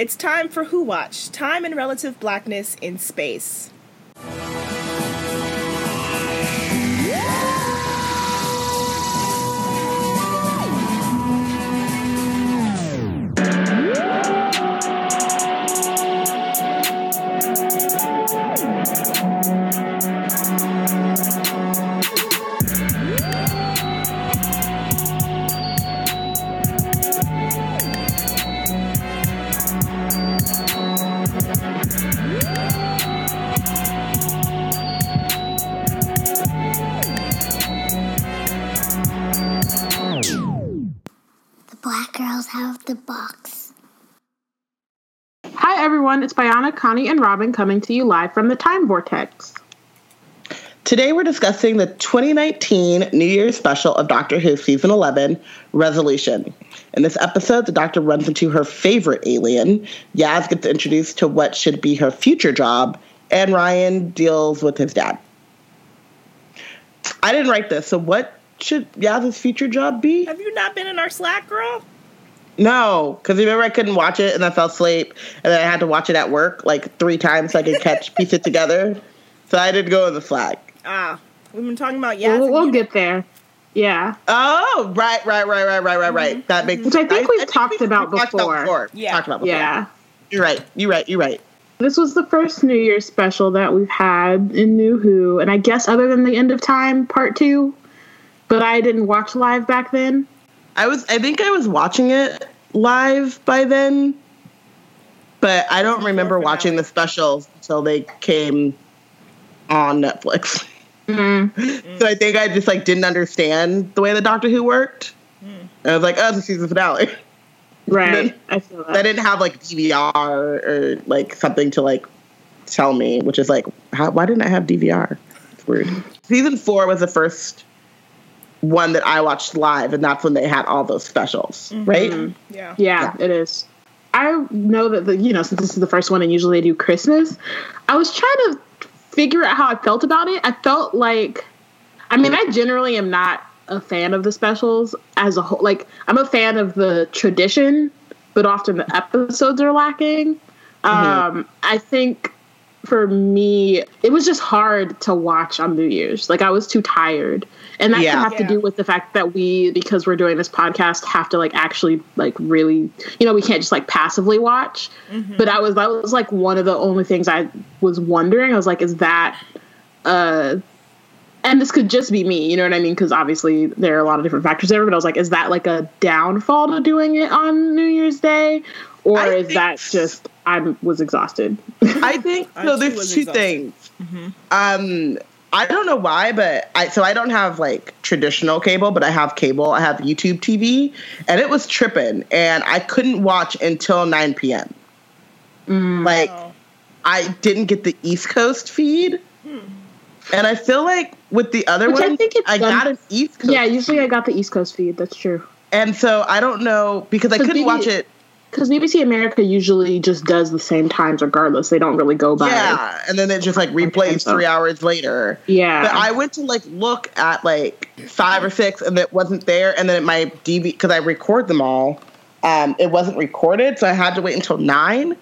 It's time for Who Watch Time and Relative Blackness in Space. Connie, and Robin coming to you live from the Time Vortex. Today we're discussing the 2019 New Year's special of Doctor Who Season 11, Resolution. In this episode, the Doctor runs into her favorite alien. Yaz gets introduced to what should be her future job, and Ryan deals with his dad. I didn't write this, so what should Yaz's future job be? Have you not been in our Slack, girl? No, because remember I couldn't watch it and I fell asleep, and then I had to watch it at work like three times so I could catch piece it together. So I didn't go in the Slack. Ah, we've been talking about Yaz. we'll we'll get there. Yeah. Oh, right, right, right, right, right, right, right. That makes Which I think we've talked about talked before. Yeah. Talked about before. Yeah. You're right. You're right. You're right. This was the first New Year's special that we've had in New Who, and I guess other than the End of Time Part 2, but I didn't watch live back then. I was. I think I was watching it live by then, but I don't remember watching the specials until they came on Netflix. Mm-hmm. so I think I just like didn't understand the way the Doctor Who worked. And I was like, oh, it's the season finale. Right. I feel I didn't have like DVR or like something to like tell me, which is like, how, why didn't I have DVR? It's weird. Season four was the first one that I watched live, and that's when they had all those specials, mm-hmm. right? Mm-hmm. Yeah. Yeah, it is. I know that the you know since this is the first one and usually they do Christmas, I was trying to figure out how I felt about it. I felt like, I mean, I generally am not a fan of the specials as a whole. Like, I'm a fan of the tradition, but often the episodes are lacking. Mm-hmm. Um, I think for me, it was just hard to watch on New Year's. Like, I was too tired, and that Yeah. could have to do with the fact that we, because we're doing this podcast, have to like actually like really, you know, we can't just like passively watch. But I was that was like one of the only things I was wondering. I was like, is that uh and this could just be me, you know what I mean? Because obviously there are a lot of different factors there. But I was like, is that like a downfall to doing it on New Year's Day, or I is that just I was exhausted? I think so. too There's two exhausted. things. Um, I don't know why, but I so I don't have like traditional cable, but I have cable. I have YouTube TV, and it was tripping, and I couldn't watch until 9 p.m. Mm. Like Oh. I didn't get the East Coast feed, hmm. and I feel like with the other Which I one, think it's I done- got an East Coast, yeah, usually I got the East Coast feed. That's true. and so I don't know because I couldn't watch it. Because BBC America usually just does the same times regardless. They don't really go by. Yeah, and then it just like replays three hours later. Yeah. But I went to like look at like five or six, and it wasn't there. And then my DV because I record them all, um, it wasn't recorded, so I had to wait until nine.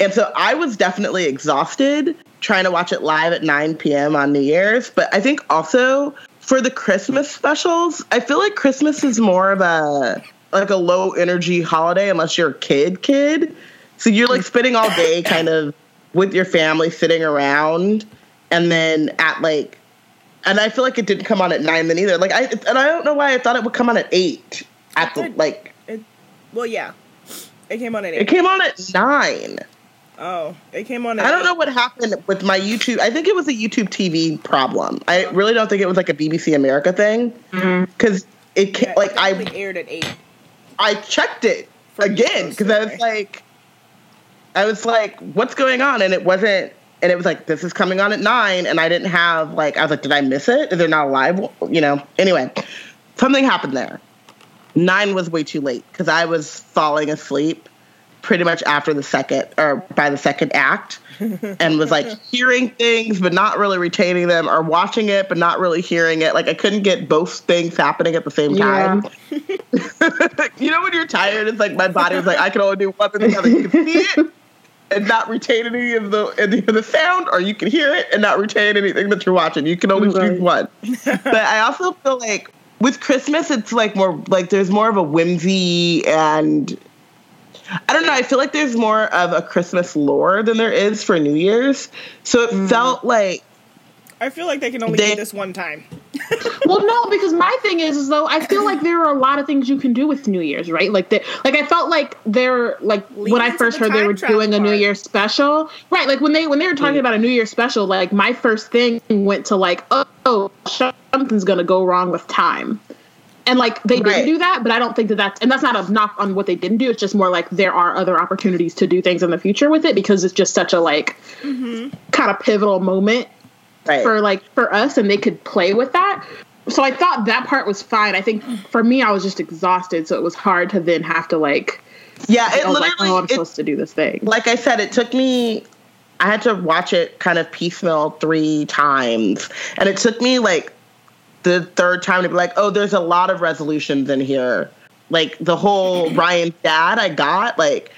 And so I was definitely exhausted trying to watch it live at nine p.m. on New Year's. But I think also for the Christmas specials, I feel like Christmas is more of a like a low energy holiday unless you're a kid kid. So you're like spending all day kind of with your family sitting around and then at like and I feel like it didn't come on at nine then either. Like I and I don't know why I thought it would come on at eight. At the did. like It, well, yeah. It came on at eight. it came on at nine. Oh, it came on at I don't eight. know what happened with my YouTube. I think it was a YouTube TV problem. I really don't think it was like a BBC America thing mm-hmm. because it ca- Yeah, like I definitely aired at eight. I checked it For again because I was like, I was like, what's going on? And it wasn't. And it was like, this is coming on at nine, and I didn't have like, I was like, did I miss it? Is there not a live? You know. Anyway, something happened there. Nine was way too late because I was falling asleep pretty much after the second or by the second act and was like hearing things but not really retaining them or watching it but not really hearing it. Like i couldn't get both things happening at the same time. You know when you're tired it's like my body was like i can only do one other. You can see it and not retain any of the any of the sound or you can hear it and not retain anything that you're watching. You can only Right. choose one. But i also feel like with christmas it's like more like there's more of a whimsy and I don't know. I feel like there's more of a Christmas lore than there is for New Year's. So it Mm. felt like I feel like they can only They- do this one time. well, no, because my thing is, is though I feel like there are a lot of things you can do with New Year's, right? Like the, like I felt like they're like Lean when I first the heard they were travel doing a New part. Year's special, right? Like when they when they were talking about a New Year's special, like my first thing went to like, oh, oh something's gonna go wrong with time. And like they Right. didn't do that, but I don't think that that's and that's not a knock on what they didn't do. It's just more like there are other opportunities to do things in the future with it because it's just such a like mm-hmm. kind of pivotal moment right. for like for us and they could play with that so i thought that part was fine i think for me i was just exhausted so it was hard to then have to like yeah, it literally. like oh i'm it- supposed to do this thing like I said, it took me. I had to watch it kind of piecemeal three times, and it took me like the third time to be like, oh, there's a lot of resolutions in here. Like the whole Ryan's dad, I got like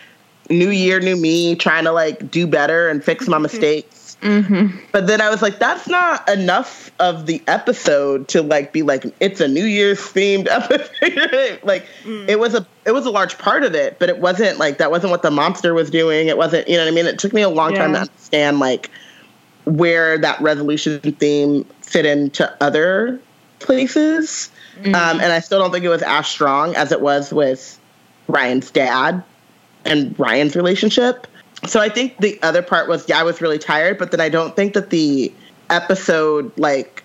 new year, new me, trying to like do better and fix my mm-hmm. mistakes. Mm-hmm. But then I was like, that's not enough of the episode to like be like it's a New Year's themed episode. like mm. it was a it was a large part of it, but it wasn't like that wasn't what the monster was doing. It wasn't you know what I mean. It took me a long time to understand like where that resolution theme fit into other places. Um, and I still don't think it was as strong as it was with Ryan's dad and Ryan's relationship. So I think the other part was yeah, I was really tired, but then I don't think that the episode like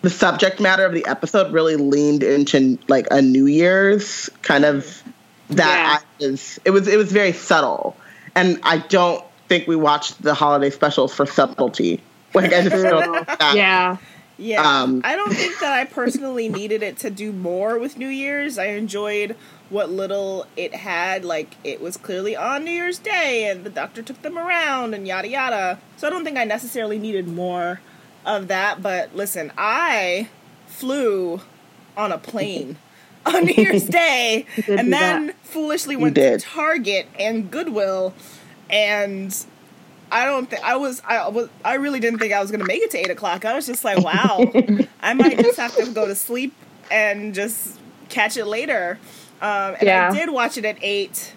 the subject matter of the episode really leaned into like a New Year's kind of that I was it was it was very subtle. And I don't think we watched the holiday specials for subtlety. Like I just don't yeah Yeah. Um, I don't think that I personally needed it to do more with New Year's. I enjoyed what little it had. Like, it was clearly on New Year's Day, and the doctor took them around, and yada yada. So I don't think I necessarily needed more of that. But listen, I flew on a plane on New Year's Day, and then that. foolishly went to Target and Goodwill, and I don't think I was. I was. I really didn't think I was gonna make it to eight o'clock. I was just like, wow, I might just have to go to sleep and just catch it later. Um, and Yeah. I did watch it at eight,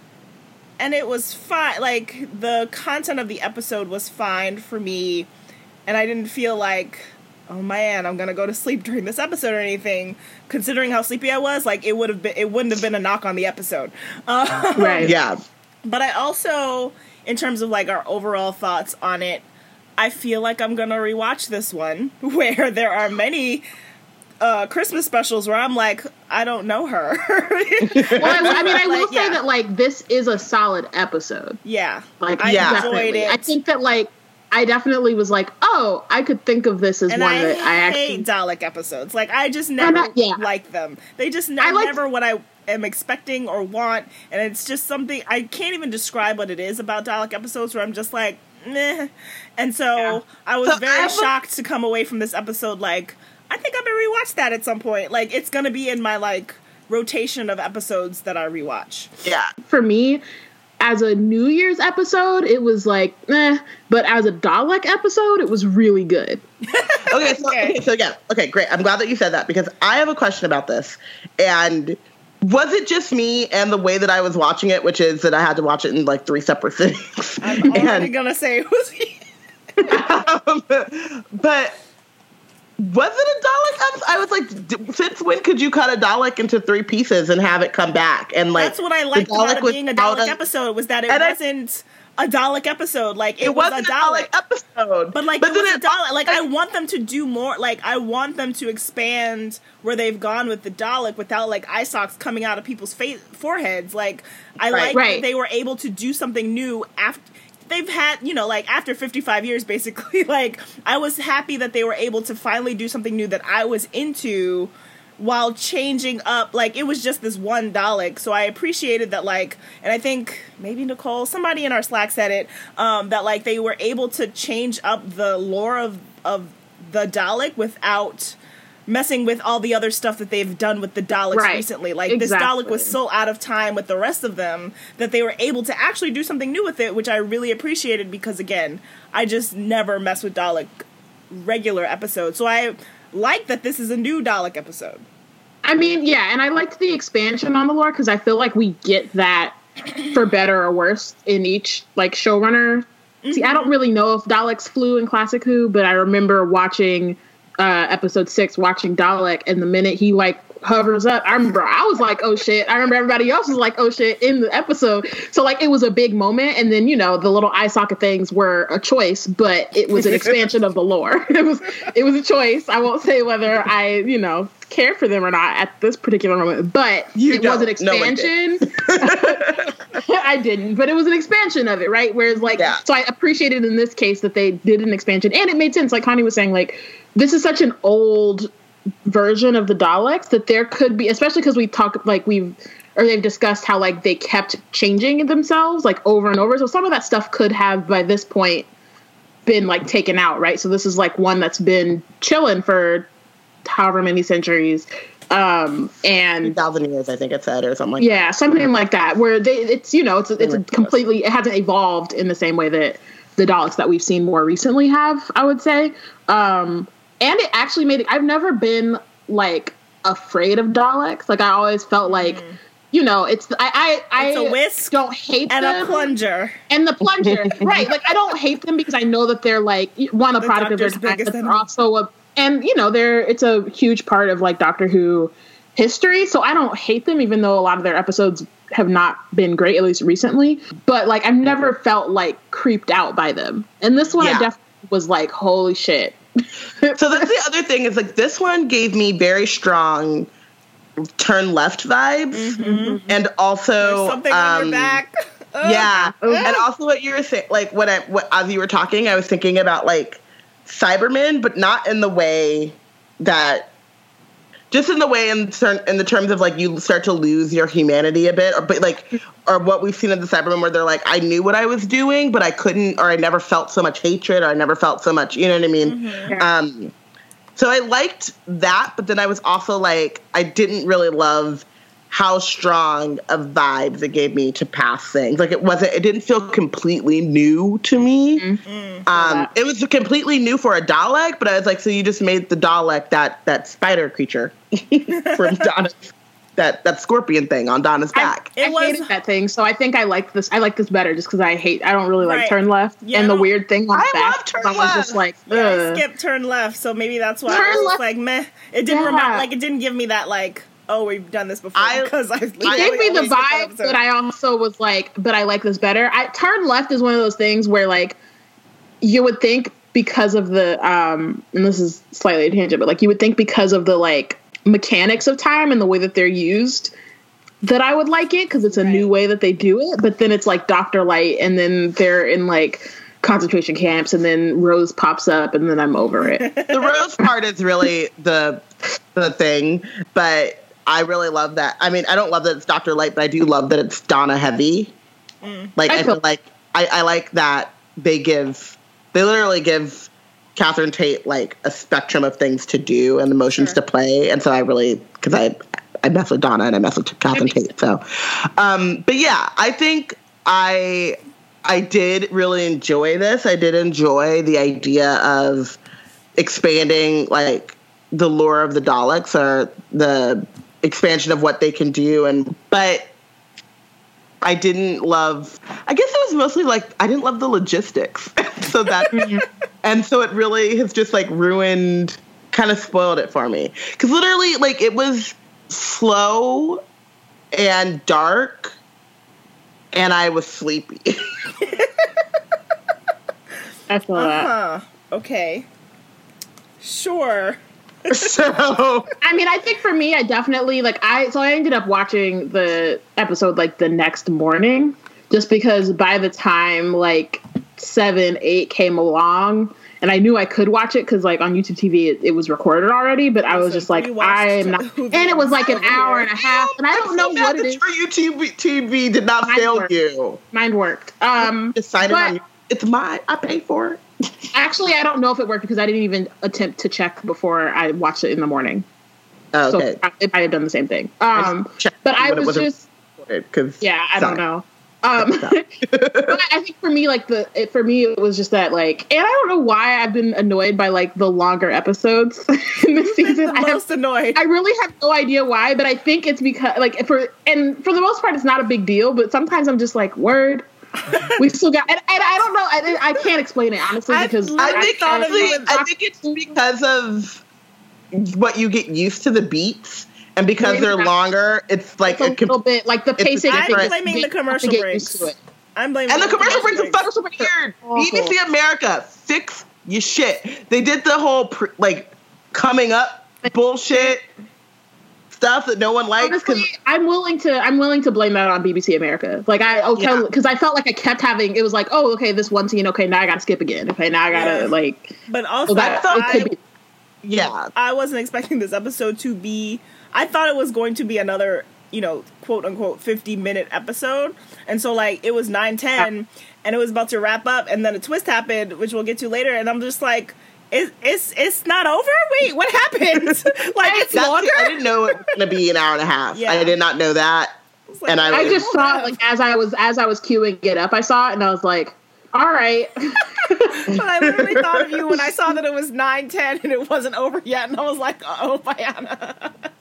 and it was fine. Like the content of the episode was fine for me, and I didn't feel like, oh man, I'm gonna go to sleep during this episode or anything. Considering how sleepy I was, like it would have been. It wouldn't have been a knock on the episode. Um, right yeah. but I also, in terms of like our overall thoughts on it, I feel like I'm gonna rewatch this one where there are many uh, Christmas specials where I'm like, I don't know her. well, I, I mean i will Like, say yeah. that like this is a solid episode yeah, like I Yeah. enjoyed it. i think that like i definitely was like oh i could think of this as and one I that i hate actually Dalek episodes. Like I just never not- yeah. like them. They just ne- I like- never what I am expecting or want, and it's just something I can't even describe what it is about Dalek episodes where I'm just like, meh. And so Yeah. I was So I very have a- shocked to come away from this episode like, I think I'm gonna rewatch that at some point. Like it's gonna be in my like rotation of episodes that I rewatch. Yeah. for me as a new year's episode it was like eh, but as a dalek episode it was really good okay, so, Okay. okay, so yeah, okay, great. I'm glad that you said that because I have a question about this. And was it just me and the way that I was watching it, which is that I had to watch it in like three separate sittings? I'm already and, gonna say it was. um, but was it a Dalek episode? I was like, d- since when could you cut a Dalek into three pieces and have it come back? And like, That's what I liked about it being a Dalek of- episode was that it wasn't a Dalek episode. Like it, It was wasn't a Dalek. episode, But like but it was a Dalek. Like I want them to do more. Like I want them to expand where they've gone with the Dalek without like eye stalks coming out of people's face foreheads. Like I Right. like Right. that they were able to do something new after they've had you know like after 55 years basically like i was happy that they were able to finally do something new that i was into while changing up like it was just this one Dalek. So I appreciated that like and I think maybe Nicole, somebody in our Slack said it, um, that like they were able to change up the lore of of the Dalek without messing with all the other stuff that they've done with the Daleks Right. recently. Like Exactly. this Dalek was so out of time with the rest of them that they were able to actually do something new with it, which I really appreciated because again, I just never mess with Dalek regular episodes. So I like that this is a new Dalek episode. I mean, yeah, and I liked the expansion on the lore because I feel like we get that for better or worse in each like showrunner. See, I mm-hmm. don't really know if Daleks flew in Classic Who, but I remember watching uh, episode six, watching Dalek, and the minute he like hovers up, I remember I was like, "Oh shit!" I remember everybody else was like, "Oh shit!" in the episode. So like, it was a big moment, and then you know the little eye socket things were a choice, but it was an expansion of the lore. it was it was a choice. I won't say whether I you know care for them or not at this particular moment, but You it was an don't. No expansion. I didn't, but it was an expansion of it, right? Whereas, like, Yeah. so I appreciated in this case that they did an expansion, and it made sense. Like Connie was saying, like, this is such an old version of the Daleks that there could be, especially because we talk, like, we've or they've discussed how like they kept changing themselves like over and over. So some of that stuff could have by this point been like taken out, right? So this is like one that's been chilling for however many centuries. Um, and thousand years, I think it said, or something like yeah, something like that, where they it's you know it's it's a completely it hasn't evolved in the same way that the Daleks that we've seen more recently have. I would say, um, and it actually made it. I've never been like afraid of Daleks. Like I always felt like. Mm. You know, it's I I, It's I a whisk don't hate And them a plunger. and the plunger, right? Like I don't hate them because I know that they're like one a The product of their time, but they're also a and you know they're it's a huge part of like Doctor Who history. So I don't hate them, even though a lot of their episodes have not been great, at least recently. But like I've never felt like creeped out by them, and this one I definitely was like, holy shit. So that's the other thing is like this one gave me very strong turn left vibes, and also Something on um, your back. Ugh. Yeah, and also what you were saying, like what I what as you were talking, I was thinking about like Cybermen, but not in the way that. Just in the way, in, cer- in the terms of like you start to lose your humanity a bit, or but like, or what we've seen in the Cybermen, where they're like, I knew what I was doing, but I couldn't, or I never felt so much hatred, or I never felt so much, you know what I mean? Um, so I liked that, but then I was also like, I didn't really love how strong of vibes it gave me to past things. Like it wasn't, it didn't feel completely new to me. Mm-hmm. Mm-hmm. Mm-hmm. Um, it was completely new for a Dalek, but I was like, so you just made the Dalek that that spider creature from Donna, that that scorpion thing on Donna's back. It I was- hated that thing, so I think I like this. I like this better just because I hate. I don't really like Right. turn left Yeah, and the weird thing on I the back. love turn I was just like, Yeah, I skipped turn left, so maybe that's why Turn I was left- like meh. It didn't Yeah. remind like it didn't give me that like oh we've done this before I- because I, It gave me the vibe, but I also was like, but I like this better. I turn left is one of those things where like you would think because of the um and this is slightly a tangent, but like you would think because of the like mechanics of time and the way that they're used that I would like it because it's a new way that they do it. But then it's like Doctor Light, and then they're in like concentration camps, and then Rose pops up, and then I'm over it. the rose part is really the the thing, but I really love that. I mean, I don't love that it's Doctor Light, but I do love that it's Donna heavy. Like I I, feel- feel like I, I like that they give they literally give Catherine Tate like a spectrum of things to do and emotions Sure. to play, and so I really because I I mess with Donna and I mess with Catherine Tate. So, um, but yeah, I think I I did really enjoy this. I did enjoy the idea of expanding like the lore of the Daleks or the expansion of what they can do and but I didn't love I guess it was mostly like I didn't love the logistics. so that and so it really has just like ruined kind of spoiled it for me. Cuz literally like it was slow and dark and I was sleepy. I feel that. Huh. Okay. Sure. so I mean, I think for me, I definitely like I so I ended up watching the episode like the next morning, just because by the time like seven, eight came along, and I knew I could watch it because like on YouTube TV it, it was recorded already. But I was So just like, I am not, and it was like an hour and a half, and I don't know what it is. YouTube TV did not Mine fail worked. you. Mine worked. Um, sign it but- on. It's mine. I paid for it. Actually, I don't know if it worked because I didn't even attempt to check before I watched it in the morning. Oh, So okay. I- it might have done the same thing. Um, checked but I when it was wasn't just Because yeah, I don't know. Um, but I think for me, like the it, for me, it was just that like, and I don't know why I've been annoyed by like the longer episodes in this season. the I have most annoyed. I really have no idea why, but I think it's because like for and for the most part, it's not a big deal. But sometimes I'm just like, word. We still got, and, and I don't know. I, I can't explain it honestly because literally I think thought of honestly, you I think it's because of what you get used to the beats, and because they're longer, it's like it's a a com- little bit like the pacing. I think different- is I'm blaming the commercial to get used breaks. to it. I'm blaming and the commercial breaks are breaks. fucking weird. Awful. BBC America, fix your shit. They did the whole pr- like coming up bullshit stuff that no one likes. Honestly, I'm willing to. I'm willing to blame that on BBC America. Like I okay, Yeah. because I felt like I kept having. It was like, oh, okay, this one scene. Okay, now I got to skip again. Okay, now I gotta Yeah. like. But also, Well, that I, it could be. yeah, I wasn't expecting this episode to be. I thought it was going to be another, you know, quote unquote, 50 minute episode. And so, like, it was 9 10, and it was about to wrap up, and then a twist happened, which we'll get to later. And I'm just like, it's, it's, it's not over? Wait, what happened? like, it's That's- longer? I didn't know it was gonna be an hour and a half. Yeah. I did not know that. Like, and I- I just saw it like as I was as I was queuing it up. I saw it and I was like, all right. But I literally thought of you when I saw that it was 9 10 and it wasn't over yet. And I was like, oh, Diana.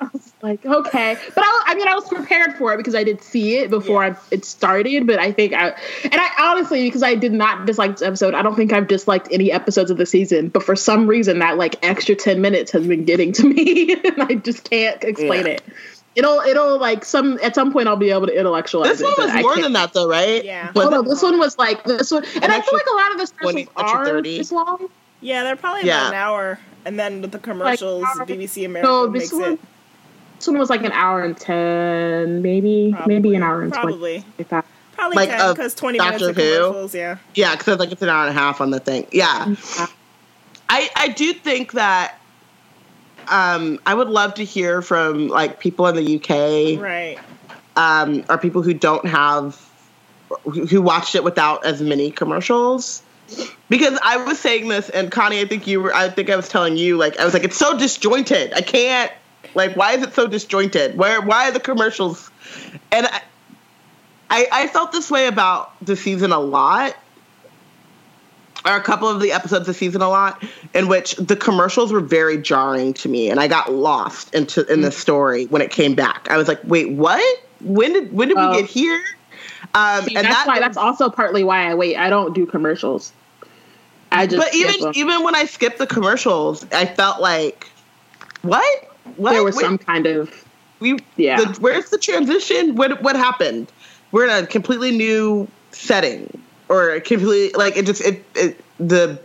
like okay but I, I mean i was prepared for it because i did see it before I, it started but i think i and i honestly because i did not dislike this episode i don't think i've disliked any episodes of the season but for some reason that like extra 10 minutes has been getting to me and i just can't explain Yeah. it it'll it'll like some at some point i'll be able to intellectualize This it one was more than that, though, right? Yeah. Was Oh no, this one was like this one, and I feel like a lot of the specials extra are 30. this long. Yeah, they're probably Yeah. about an hour. And then with the commercials, hour- BBC America No, makes this one, it. this one was like an hour and ten, maybe, maybe an hour and Probably. twenty. Like that. Probably Like, 10 uh, because 20 Doctor minutes of Who? commercials, yeah. Yeah, because like it's an hour and a half on the thing. Yeah, Yeah. I I do think that um I would love to hear from like people in the UK Right. um or people who don't have who who watched it without as many commercials. Because I was saying this, and Connie, I think you were. I think I was telling you, like, I was like, it's so disjointed. I can't, like, why is it so disjointed? Where, why are the commercials? And I, I, I felt this way about the season a lot, or a couple of the episodes of the season a lot, in which the commercials were very jarring to me, and I got lost into in the story when it came back. I was like, wait, what? When did when did Oh. we get here? Um, See, and that's that why. That's also partly why I wait. I don't do commercials. I just. but even them. even when I skipped the commercials, I felt like, what? What? there was Wait, some kind of we, yeah. the, where's the transition? What what happened? We're in a completely new setting, or completely like it just it, it the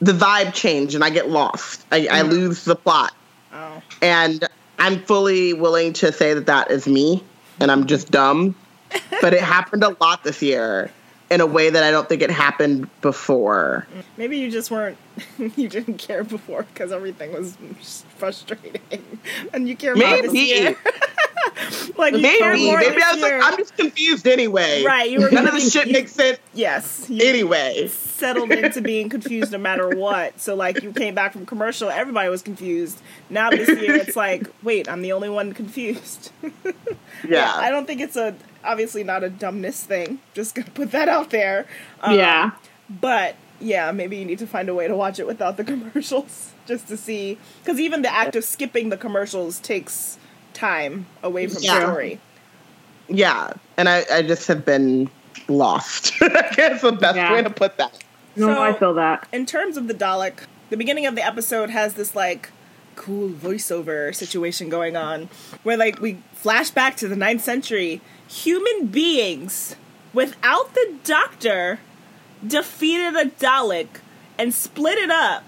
the vibe changed, and I get lost. I, I Mm-hmm. lose the plot, Oh. and I'm fully willing to say that that is me, and I'm just dumb. but it happened a lot this year in a way that I don't think it happened before. Maybe you just weren't, you didn't care before because everything was frustrating. And you care more this Maybe. year. like, you Maybe, maybe I was year. like, I'm just confused anyway. Right, you were None of this shit makes sense Yes. Anyway. settled into being confused no matter what. So, like, you came back from commercial, everybody was confused. Now this year, it's like, wait, I'm the only one confused. Yeah. I don't think it's a, obviously not a dumbness thing. Just gonna put that out there. Um, yeah. But yeah, maybe you need to find a way to watch it without the commercials just to see. Because even the act of skipping the commercials takes time away from Yeah. the story. yeah. And I, I just have been lost. I guess the best Yeah. way to put that. No, So- I feel that. In terms of the Dalek, the beginning of the episode has this like cool voiceover situation going on where like we flash back to the ninth century. Human beings without the doctor defeated a Dalek and split it up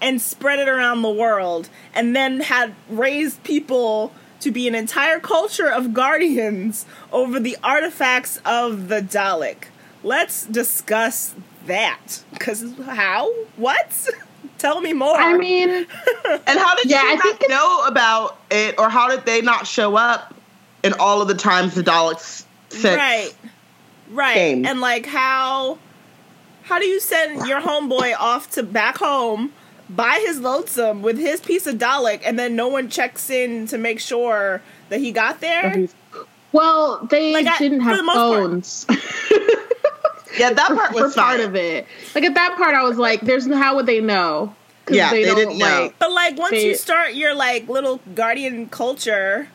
and spread it around the world and then had raised people to be an entire culture of guardians over the artifacts of the Dalek. Let's discuss that? Because how? What? Tell me more. I mean, And how did Yeah, you I not think know about it, or how did they not show up in all of the times the Daleks sent? right, right, Game. and like how? How do you send your homeboy off to back home by his lonesome with his piece of Dalek, and then no one checks in to make sure that he got there? well, they Like, I- didn't for have the phones. Yeah, that part was part of it. Like at that part, I was like, "There's how would they know?" Yeah, they don't, didn't know. like- But like once They- you start your like little guardian culture,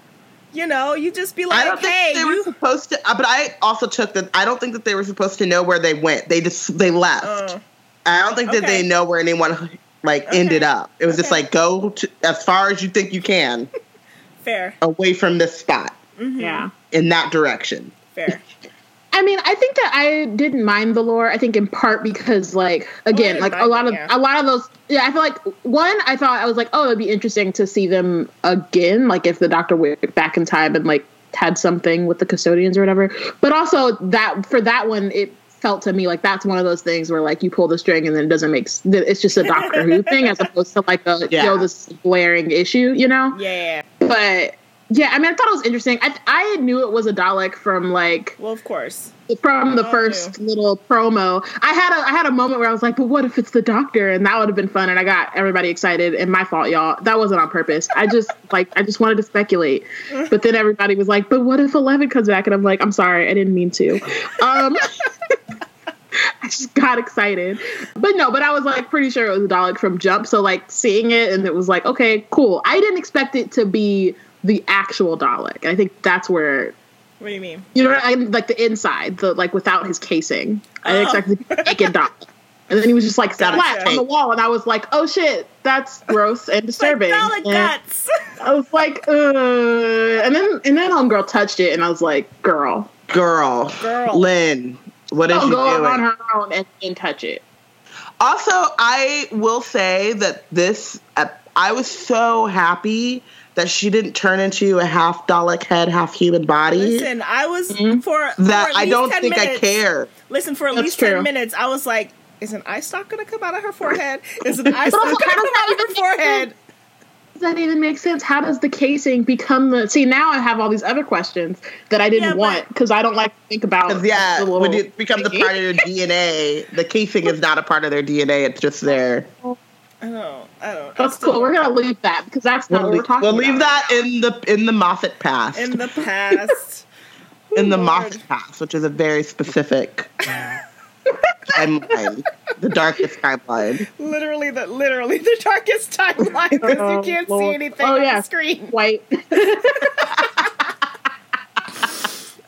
you know, you just be I like, don't think hey, they were supposed to. uh, But I also took that. I don't think that they were supposed to know where they went. They just they left. Uh, I don't think that okay. they know where anyone like Okay. ended up. It was just like go to, as far as you think you can fair, away from this spot Yeah. in that direction. fair. I mean, I think that I didn't mind the lore. I think in part because, like, again, didn't like a lot of yeah. a lot of those. Yeah, I feel like one. I thought I was like, oh, it'd be interesting to see them again. Like if the Doctor went back in time and like had something with the custodians or whatever. But also that for that one, it felt to me like that's one of those things where like you pull the string and then it doesn't make. It's just a Doctor Who thing as opposed to like a Yeah. yo this glaring issue, you know. Yeah. But yeah, I mean, I thought it was interesting. I I knew it was a Dalek from like Well, of course. from the first little promo. I had a I had a moment where I was like, but what if it's the doctor? And that would have been fun. And I got everybody excited. And my fault, y'all. That wasn't on purpose. I just like I just wanted to speculate. But then everybody was like, but what if Eleven comes back? And I'm like, I'm sorry, I didn't mean to. Um I just got excited. But no, but I was like pretty sure it was a Dalek from Jump. So like seeing it and it was like, okay, cool. I didn't expect it to be the actual Dalek. I think that's where What do you mean? you know, what I like the inside, the like without his casing. I Oh. expected to be naked dog. And then he was just like Gotcha. flat on the wall, and I was like, "Oh shit, that's gross and disturbing." Like Dalek And guts. I was like, "Uh," and then and then homegirl touched it, and I was like, "Girl, Girl, Girl. Lynn, what is don't go doing? on her own and, and touch it." Also, I will say that this, uh, I was so happy that she didn't turn into a half Dalek head, half human body. Listen, I was for, for Mm-hmm. that at I least don't 10 think I care. Listen, for at That's least true. ten minutes, I was like, "Is an eye stalk gonna come out of her forehead? Is an eye But stalk gonna come out of her forehead?" Does that even make sense? How does the casing become the? See, now I have all these other questions that I didn't Yeah, want because I don't like to think about. Because yeah, the when it becomes a part of your DNA, the casing is not a part of their DNA. It's just there. I don't. I don't. I That's still- cool. We're gonna leave that because that's not We'll, what we're leave, talking we'll about. leave that in the in the Moffat past, in the past. in the Lord. Moffat past, which is a very specific timeline, the darkest timeline. literally the literally the darkest timeline because Oh, you can't see anything Oh, on yeah. the screen. White.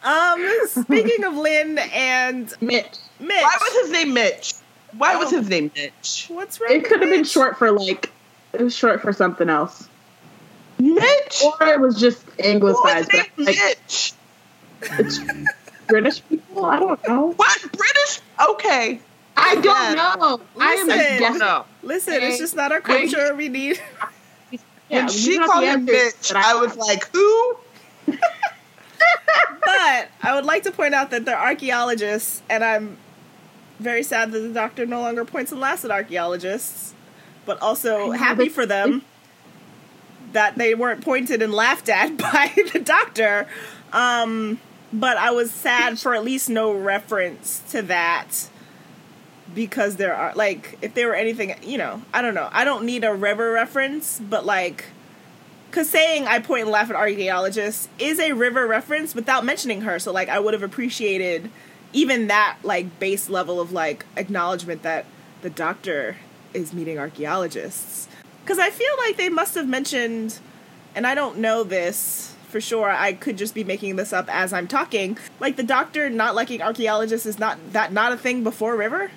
Um, speaking of Lynn and Mitch. Mitch, Why was his name Mitch? Why was his name Mitch? what's wrong? It could have been short for like. It was short for something else, Mitch. or it was just Why anglicized. was his But name like Mitch? it's British people, I don't know. What British? Okay. I don't Yeah. know. I am Listen. just guessing. No. Listen, it's just not our Wait. culture. We need. Yeah, when these she called the him answers Mitch, that I was like, who? But I would like to point out that they're archaeologists, and I'm very sad that the doctor no longer points and laughs at archaeologists, but also happy for them that they weren't pointed and laughed at by the doctor. Um, but I was sad for at least no reference to that because there are like if there were anything you know i don't know i don't need a river reference but like because saying i point and laugh at archaeologists is a river reference without mentioning her so like i would have appreciated even that like base level of like acknowledgement that the doctor is meeting archaeologists because i feel like they must have mentioned and i don't know this for sure i could just be making this up as i'm talking like the doctor not liking archaeologists is not that not a thing before river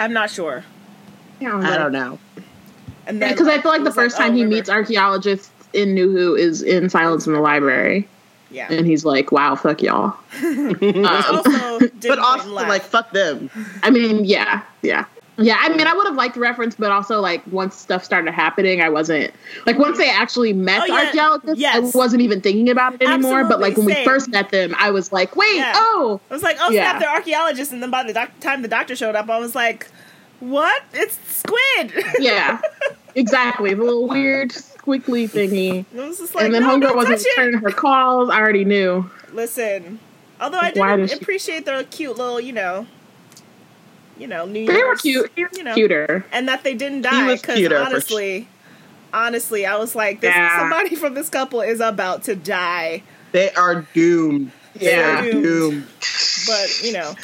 i'm not sure I don't know. and then Because I feel like the was first time oh, he River. meets archaeologists in New Who is in Silence in the Library, yeah and he's like, "Wow, fuck y'all." Um, also But point also, and laugh. like, fuck them. I mean, yeah, yeah. Yeah, I mean, I would have liked the reference, but also like once stuff started happening, I wasn't like once they actually met Oh, yeah. archaeologists, Yes. I wasn't even thinking about it anymore. but like when Absolutely, we first met them, I was like, wait, Yeah. oh, I was like, oh Yeah. snap, they're archaeologists, and then by the doc- time the doctor showed up, I was like, what? It's squid. yeah, exactly, the little weird squiggly thingy. Was just like, and then no, homegirl wasn't returning her calls. I already knew. Listen, although I did does she- appreciate their cute little, you know, you know, New They were cute. He was you know, cuter. and that they didn't die because cuter, for honestly, honestly, I was like, this Yeah. somebody from this couple is about to die, They are doomed. Yeah. They're doomed. but you know,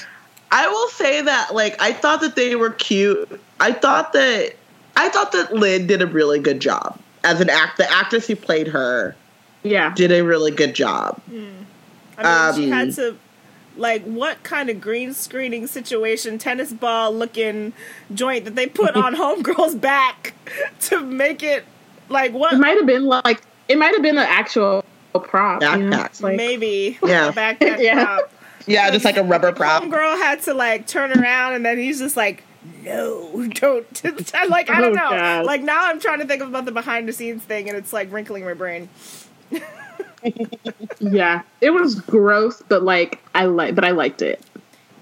I will say that like I thought that they were cute. I thought that I thought that Lynn did a really good job as an act. The actress who played her Yeah, did a really good job. I mean, she Um, had to. Like what kind of green screening situation, tennis ball looking joint that they put on Homegirl's back to make it like what it might have been like it might have been an actual prop. You know? Like, maybe Yeah. backpack Yeah. prop. Yeah, just like a rubber prop. Homegirl had to like turn around and then he's just like, no, don't. Like, I don't Oh, know. God. Like now I'm trying to think about the behind the scenes thing and it's like wrinkling my brain. yeah, it was gross, but like I like, but I liked it.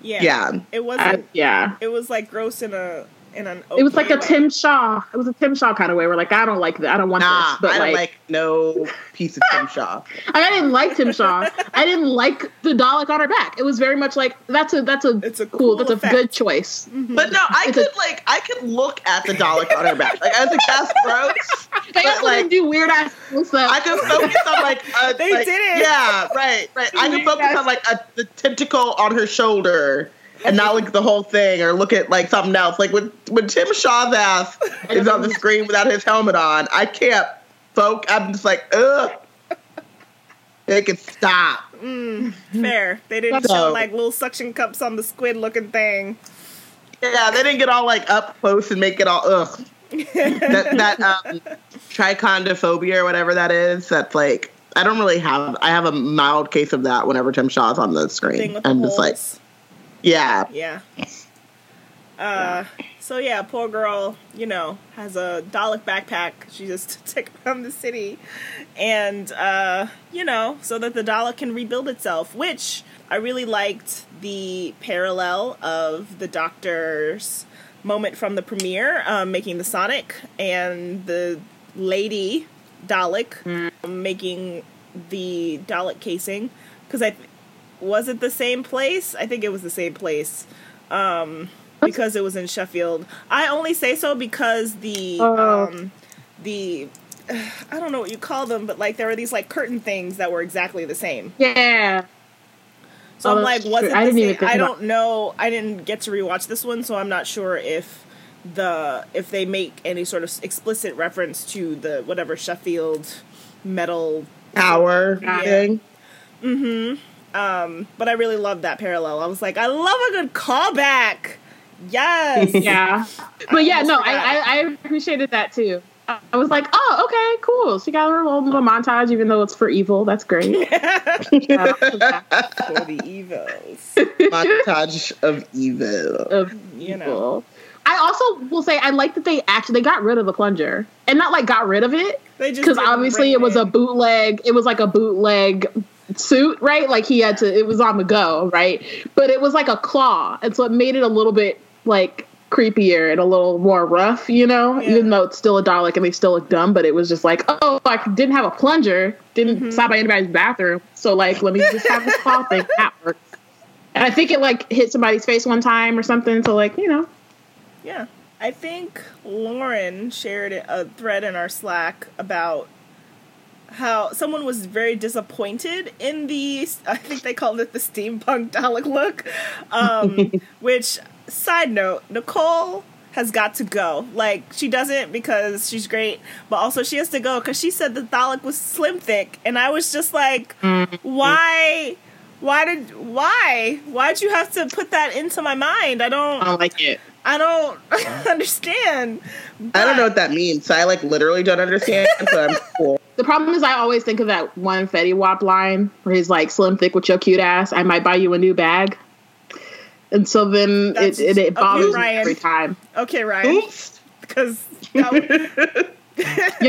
Yeah. Yeah. It wasn't. I, yeah, it was like gross in a in an. it was like a. Tim Shaw. It was a Tim Shaw kind of way. We're like I don't like that. I don't want Nah, this. But I don't like, like no piece of Tim Shaw. I didn't like Tim Shaw. I didn't like the Dalek on her back. It was very much like that's a that's a It's a cool, cool that's effect. a good choice. Mm-hmm. But no, I It's a- could like I could look at the Dalek on her back. Like I was like, that's gross. They But, also like, didn't do weird ass stuff. I could focus on like a They like, did it. Yeah, right, right. I could focus on like a the tentacle on her shoulder and not like the whole thing or look at like something else. Like when when Tim Shaw's ass is on the screen without his helmet on, I can't focus. I'm just like, ugh. They can stop. Fair. They didn't So- show like little suction cups on the squid looking thing. Yeah, they didn't get all like up close and make it all ugh. that that um, trichondophobia or whatever that is. That's like I don't really have. I have a mild case of that whenever Tim Shaw's on the screen. with the I'm holes. just like, yeah, Yeah. Uh, so yeah, poor girl, you know, has a Dalek backpack. She just took from the city, and uh, you know, so that the Dalek can rebuild itself. Which I really liked the parallel of the Doctor's moment from the premiere, um, making the Sonic, and the lady Dalek um, making the Dalek casing. Because I was it the same place? I think it was the same place. Um, because it was in Sheffield. I only say so because the Oh. um, the I don't know what you call them, but like there were these like curtain things that were exactly the same. yeah. So Oh, I'm like, was true. it I the didn't even I don't know. I didn't get to rewatch this one, so I'm not sure if the if they make any sort of explicit reference to the whatever Sheffield metal hour Yeah. thing. Um, but I really loved that parallel. I was like, I love a good callback. Yes. Yeah. But yeah, no. I, I, I appreciated that too. I I was like, oh, okay, cool. She got her little, little montage, even though it's for evil. That's great. For the evils. Montage of evil. of You know. evil. I also will say I like that they actually they got rid of the plunger and not like got rid of it They just because obviously it was a bootleg. It was like a bootleg suit, right? Like he had to. It was on the go, right? But it was like a claw, and so it made it a little bit like creepier and a little more rough, you know. Yeah. Even though it's still a Dalek and they still look dumb, but it was just like, oh, I didn't have a plunger, didn't Mm-hmm. stop by anybody's bathroom, so like let me just have this claw thing. That works. And I think it like hit somebody's face one time or something. So like you know, Yeah. I think Lauren shared a thread in our Slack about how someone was very disappointed in the I think they called it the steampunk Dalek look. Um, which side note, Nicole has got to go. Like she doesn't because she's great, but also she has to go because she said the Dalek was slim thick, and I was just like, why? Why did why? Why'd you have to put that into my mind? I don't I don't like it. I don't understand. I don't know what that means. So I like literally don't understand. So I'm cool. The problem is, I always think of that one Fetty Wap line where he's like, "Slim thick with your cute ass, I might buy you a new bag." and so then That's- it, it, it okay, bothers me every time. Okay, Ryan. Oops. Because Y'all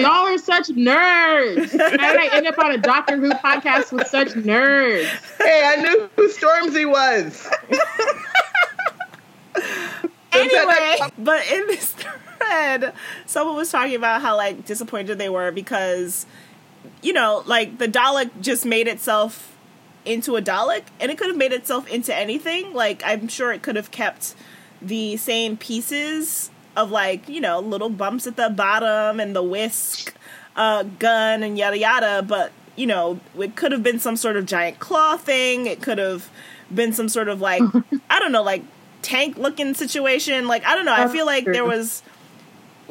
are such nerds. How did I end up on a Doctor Who podcast with such nerds? Hey, I knew who Stormzy was. anyway, but in this someone was talking about how like disappointed they were because, you know, like the Dalek just made itself into a Dalek, and it could have made itself into anything. Like I'm sure it could have kept the same pieces of like you know little bumps at the bottom and the whisk uh, gun and yada yada, but you know it could have been some sort of giant claw thing. It could have been some sort of like I don't know like tank looking situation. Like I don't know. I feel like there was.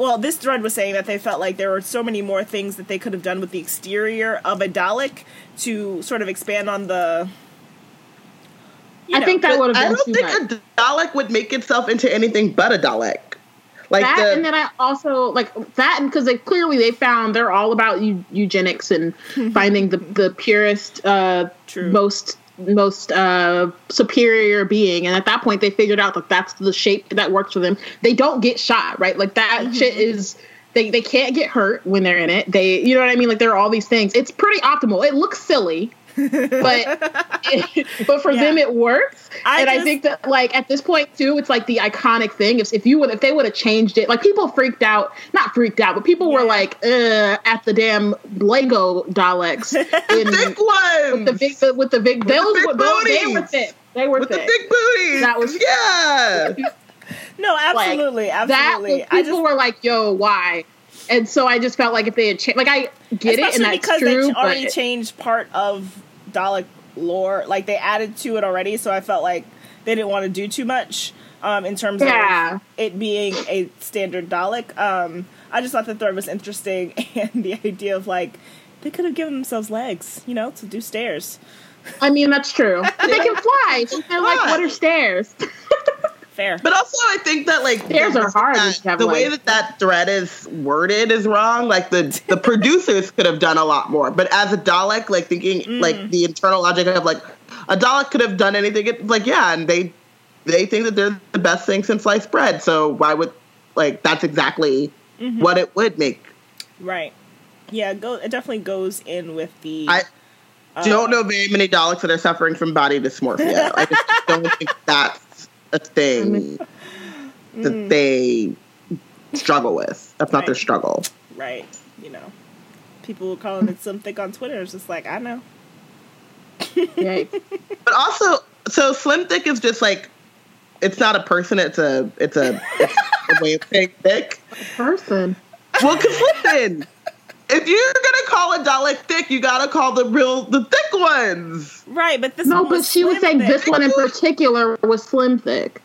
Well, this thread was saying that they felt like there were so many more things that they could have done with the exterior of a Dalek to sort of expand on the. I know, think that would I have been don't think much. a Dalek would make itself into anything but a Dalek. Like that the and then I also like that because they clearly they found they're all about eugenics and finding the the purest uh True. most most uh superior being. And at that point they figured out that that's the shape that works for them. They don't get shot right? Like that shit is they they can't get hurt when they're in it. They you know what i mean? Like there are all these things. It's pretty optimal. It looks silly but but for them it works. I and i think that like at this point too it's like the iconic thing. If, if you would if they would have changed it like people freaked out. Not freaked out but people were like uh at the damn lego daleks in thick ones! with the big with the big those big were those, they were thick they were with the big booties. That was- yeah. No, Like, absolutely, that absolutely. people I just were like yo why and so i just felt like if they had changed like i get it and especially that's because true they already changed part of Dalek lore. Like they added to it already, so I felt like they didn't want to do too much um, in terms Yeah. of it being a standard Dalek. Um, I just thought the thread was interesting, and the idea of like they could have given themselves legs, you know, to do stairs. i mean that's true they can fly they're like what are stairs Fair. But also, I think that like Stairs the, are hard that- to have the way that that thread is worded is wrong. Like the the producers could have done a lot more. But as a Dalek, like thinking Mm. like the internal logic of like a Dalek could have done anything. It, like yeah, and they they think that they're the best thing since sliced bread. So why would like that's exactly Mm-hmm. what it would make. Right. Yeah, go. It definitely goes in with the. I uh, don't know very many Daleks that are suffering from body dysmorphia. I just don't think that's a thing mm. that they struggle with. That's not their struggle. Right. You know, people were calling it something on Twitter. It's just like I know. yeah But also, so slim thick is just like it's not a person. It's a it's a, it's a way of saying thick. person Well, cause listen, if you're gonna call a Dalek thick, you gotta call the real the thick ones. Right, but this No, one but was she was slim saying thick. this one in particular was slim thick.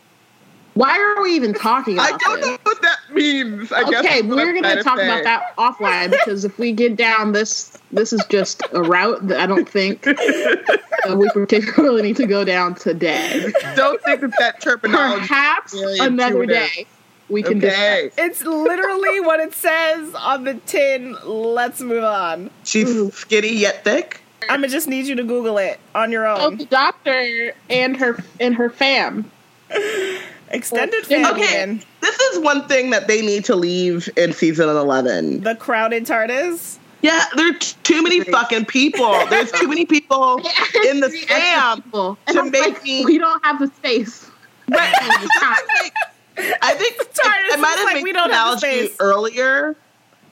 Why are we even talking about I don't this? know what that means. I Okay, is we're gonna talk about that offline because if we get down this, this is just a route that I don't think uh, we particularly need to go down today. Don't think that that terminology. Perhaps really another intuitive. day we can Okay, discuss. It's literally what it says on the tin. Let's move on. she's skinny yet thick. I'm gonna just need you to Google it on your Oh, own. the doctor and her and her fam. Extended family. Okay. family. This is one thing that they need to leave in season eleven. The crowded TARDIS. Yeah, there are t- too many fucking people. There's too many people in the Three fam. to make like, me- we don't have the space. I think I, I might have like, made we this don't analogy earlier.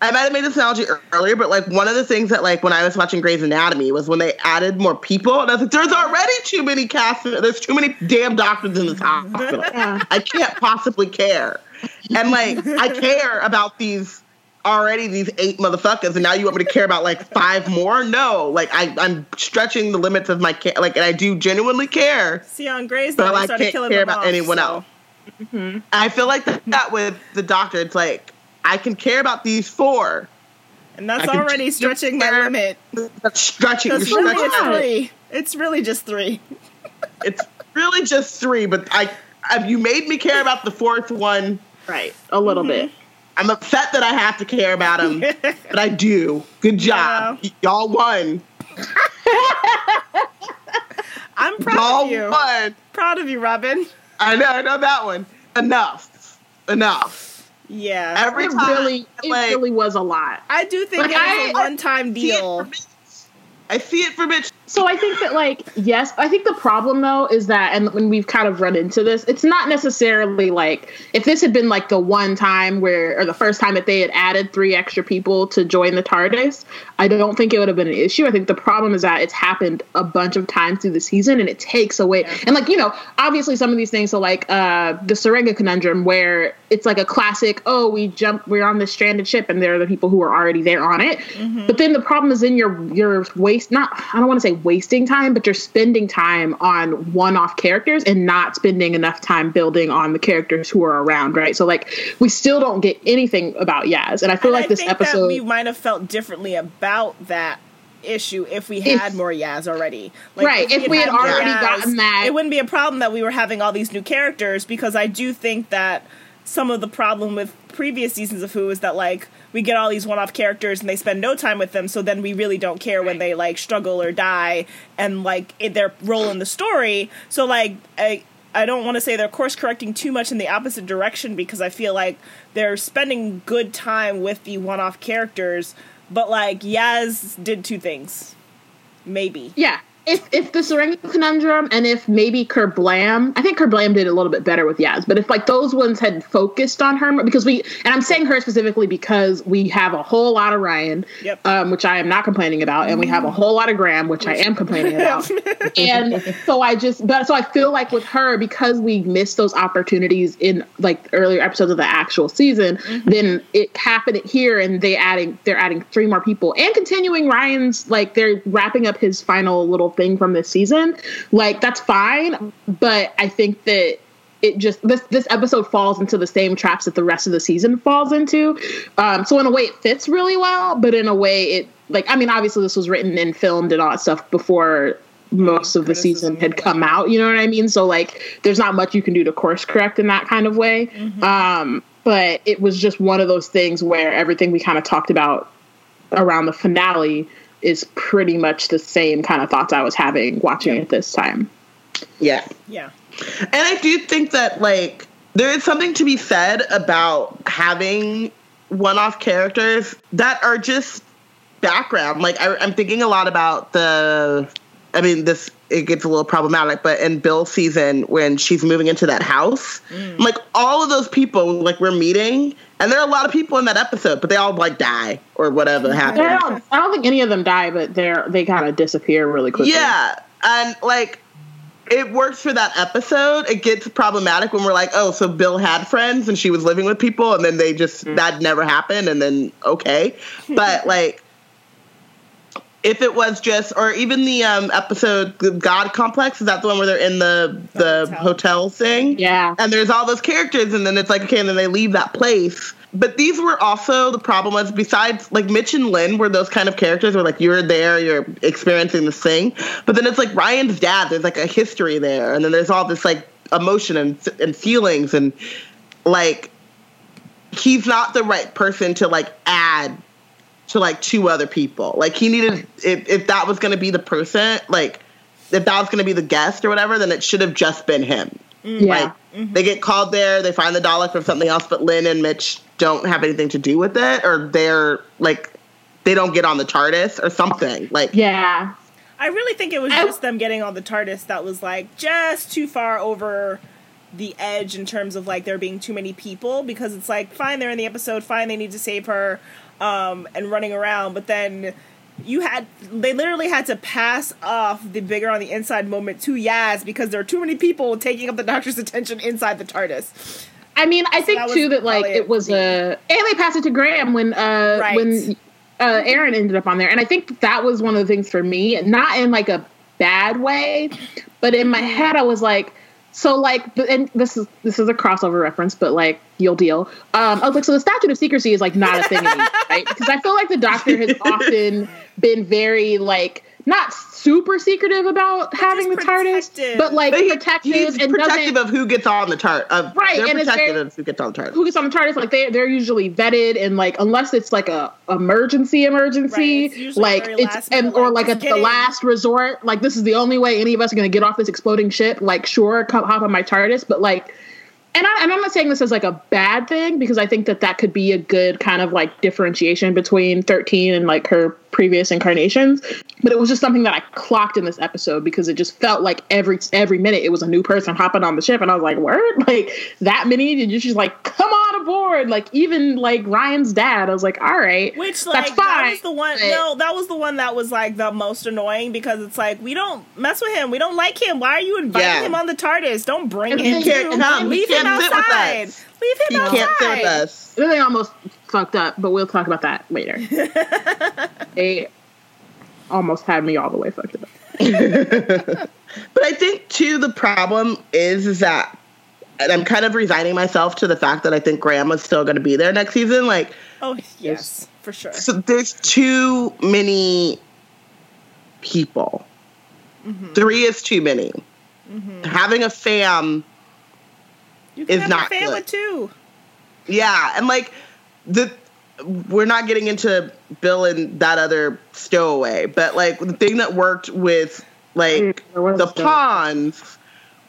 I might have made this analogy earlier, but like one of the things that like when I was watching Grey's Anatomy was when they added more people, and I was like, "There's already too many cast. There's too many damn doctors in this hospital. I can't possibly care." And like I care about these already these eight motherfuckers, and now you want me to care about like five more? No, like I I'm stretching the limits of my care. Like, and I do genuinely care. See on Grey's, But I can't killing care about off, anyone so- else. Mm-hmm. I feel like that, that with the doctor, it's like I can care about these four. And that's already stretching my limit. That's stretching. Because you're really, stretching it's it. three. It's really just three. It's really just three, but I, I you made me care about the fourth one. Right, a little mm-hmm. bit. I'm upset that I have to care about him, but I do. Good job, Yeah. y'all won. I'm proud Y'all of you. won. Proud of you, Robin. I know, I know that one. Enough, enough. Yeah. Every it time, really, it like, really was a lot. I do think Like, it was I- a one-time see it deal. for I see it for Mitch. So I think that like yes, I think the problem though is that and when we've kind of run into this, it's not necessarily like if this had been like the one time where or the first time that they had added three extra people to join the TARDIS, I don't think it would have been an issue. I think the problem is that it's happened a bunch of times through the season and it takes away and like, you know, obviously some of these things are like uh the Tsuranga conundrum where it's like a classic, oh, we jump we're on this stranded ship and there are the people who are already there on it. But then the problem is in your your waste not I don't want to say wasting time, but you're spending time on one-off characters and not spending enough time building on the characters who are around, right? So like we still don't get anything about Yaz. And I feel And like I this episode we might have felt differently about that issue if we If- had more Yaz already. Right, if we had more already gotten that- it wouldn't be a problem that we were having all these new characters because I do think that some of the problem with previous seasons of Who is that like we get all these one-off characters and they spend no time with them, so then we really don't care when they like struggle or die and like in their role in the story. So like I. I don't want to say they're course correcting too much in the opposite direction because I feel like they're spending good time with the one off characters, but like Yaz did two things. Maybe. Yeah. If if the Tsuranga conundrum and if maybe Kerblam, I think Kerblam did a little bit better with Yaz, but if like those ones had focused on her because we and I'm saying her specifically because we have a whole lot of Ryan, Yep. um, which I am not complaining about, and we have a whole lot of Graham, which I am complaining about. and so I just but so I feel like with her because we missed those opportunities in like earlier episodes of the actual season, then it happened here and they adding they're adding three more people and continuing Ryan's like they're wrapping up his final little thing from this season. Like that's fine, but I think that it just this this episode falls into the same traps that the rest of the season falls into. Um, so in a way, it fits really well, but in a way, it like I mean, obviously this was written and filmed and all that stuff before most of the season had come out. You know what I mean? So like, there's not much you can do to course correct in that kind of way. Um, but it was just one of those things where everything we kind of talked about around the finale is pretty much the same kind of thoughts I was having watching it this time. Yeah. Yeah. And I do think that like there is something to be said about having one-off characters that are just background. Like I, I'm thinking a lot about the. I mean, this it gets a little problematic, but in Bill's season when she's moving into that house, mm. like all of those people, like we're meeting, and there are a lot of people in that episode, but they all like die or whatever I happens. don't, I don't think any of them die, but they're they kind of disappear really quickly. Yeah, and like it works for that episode. It gets problematic when we're like, oh, so Bill had friends and she was living with people, and then they just mm. that never happened, and then okay, but like. If it was just, or even the um, episode the God Complex, is that the one where they're in the the hotel. hotel thing? Yeah. and there's all those characters, and then it's like, okay, and then they leave that place. But these were also the problem was besides like Mitch and Lynn were those kind of characters where like you're there, you're experiencing this thing. But then it's like Ryan's dad, there's like a history there, and then there's all this like emotion and and feelings and like he's not the right person to like add to like two other people. Like he needed if if that was gonna be the person, like if that was gonna be the guest or whatever, then it should have just been him. Mm. Yeah. Like they get called there, they find the Dalek from something else, but Lynn and Mitch don't have anything to do with it, or they're like they don't get on the TARDIS or something. Like yeah. I really think it was I- just them getting on the TARDIS that was like just too far over the edge in terms of like there being too many people because it's like fine they're in the episode fine they need to save her um, and running around but then you had they literally had to pass off the bigger on the inside moment to Yaz because there are too many people taking up the doctor's attention inside the TARDIS. I mean, I think that too that like it was it for me. a and they passed it to Graham when uh Right. when uh Aaron ended up on there, and I think that was one of the things for me, not in like a bad way, but in my head I was like. So like, and this is this is a crossover reference, but like you'll deal. Um, I was like, so the statute of secrecy is like not a thing anymore, right? Because I feel like the Doctor has often been very like not super secretive about having the just TARDIS, but like But he- protective he's and protective of who gets on the chart. Of, Right, they're and protective very- of who gets on the chart. who gets on the TARDIS. Like they they're usually vetted and like unless it's like a emergency emergency, Right, it's like it's and or like, like a, the last resort. Like this is the only way any of us are gonna get off this exploding ship. Like sure, come hop on my TARDIS, but like. And, I, and I'm not saying this as like a bad thing because I think that that could be a good kind of like differentiation between 13 and like her previous incarnations. But it was just something that I clocked in this episode because it just felt like every every minute it was a new person hopping on the ship, and I was like, "Word!" Like that many, and you're just like, "Come on aboard!" Like even like Ryan's dad, I was like, "All right, Which that's like that fine." was the one but- no, that was the one that was like the most annoying because it's like we don't mess with him. We don't like him. Why are you inviting Yeah. him on the TARDIS? Don't bring He him. can't come. Leave him can't sit outside. Us. Leave him He outside. can't sit with us. They thing almost fucked up, but we'll talk about that later. they almost had me all the way fucked up. But I think too the problem is is that and I'm kind of resigning myself to the fact that I think Graham was still going to be there next season. Like, Oh yes, for sure. so there's too many people. Mm-hmm. Three is too many. Having a fam, You can is have not a fan good. with two. yeah, and like the we're not getting into Bill and that other stowaway, but like the thing that worked with like There the a Ponds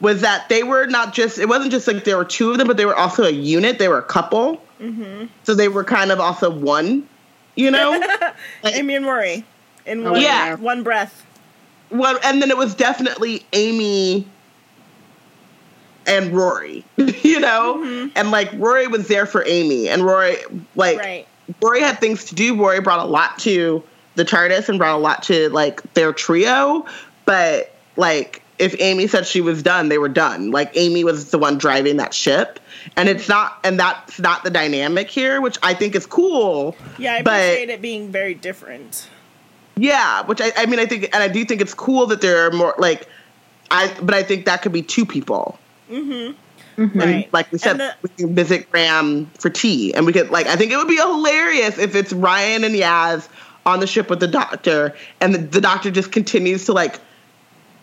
was that they were not just it wasn't just like there were two of them, but they were also a unit. They were a couple, Mm-hmm. so they were kind of also one. You know, Amy and Rory in Oh, one, yeah. one breath. well, and then it was definitely Amy and Rory. You know, mm-hmm. and like Rory was there for Amy, and Rory like Right. Rory had things to do. Rory brought a lot to the TARDIS and brought a lot to like their trio. But like, if Amy said she was done, they were done. Like Amy was the one driving that ship, and it's mm-hmm. not, and that's not the dynamic here, which I think is cool. Yeah, I but appreciate it being very different. yeah, which I, I mean, I think, and I do think it's cool that there are more like, I, but I think that could be two people. Right. Like we said, the- we can visit Graham for tea, and we could like I think it would be hilarious if it's Ryan and Yaz on the ship with the doctor, and the, the doctor just continues to like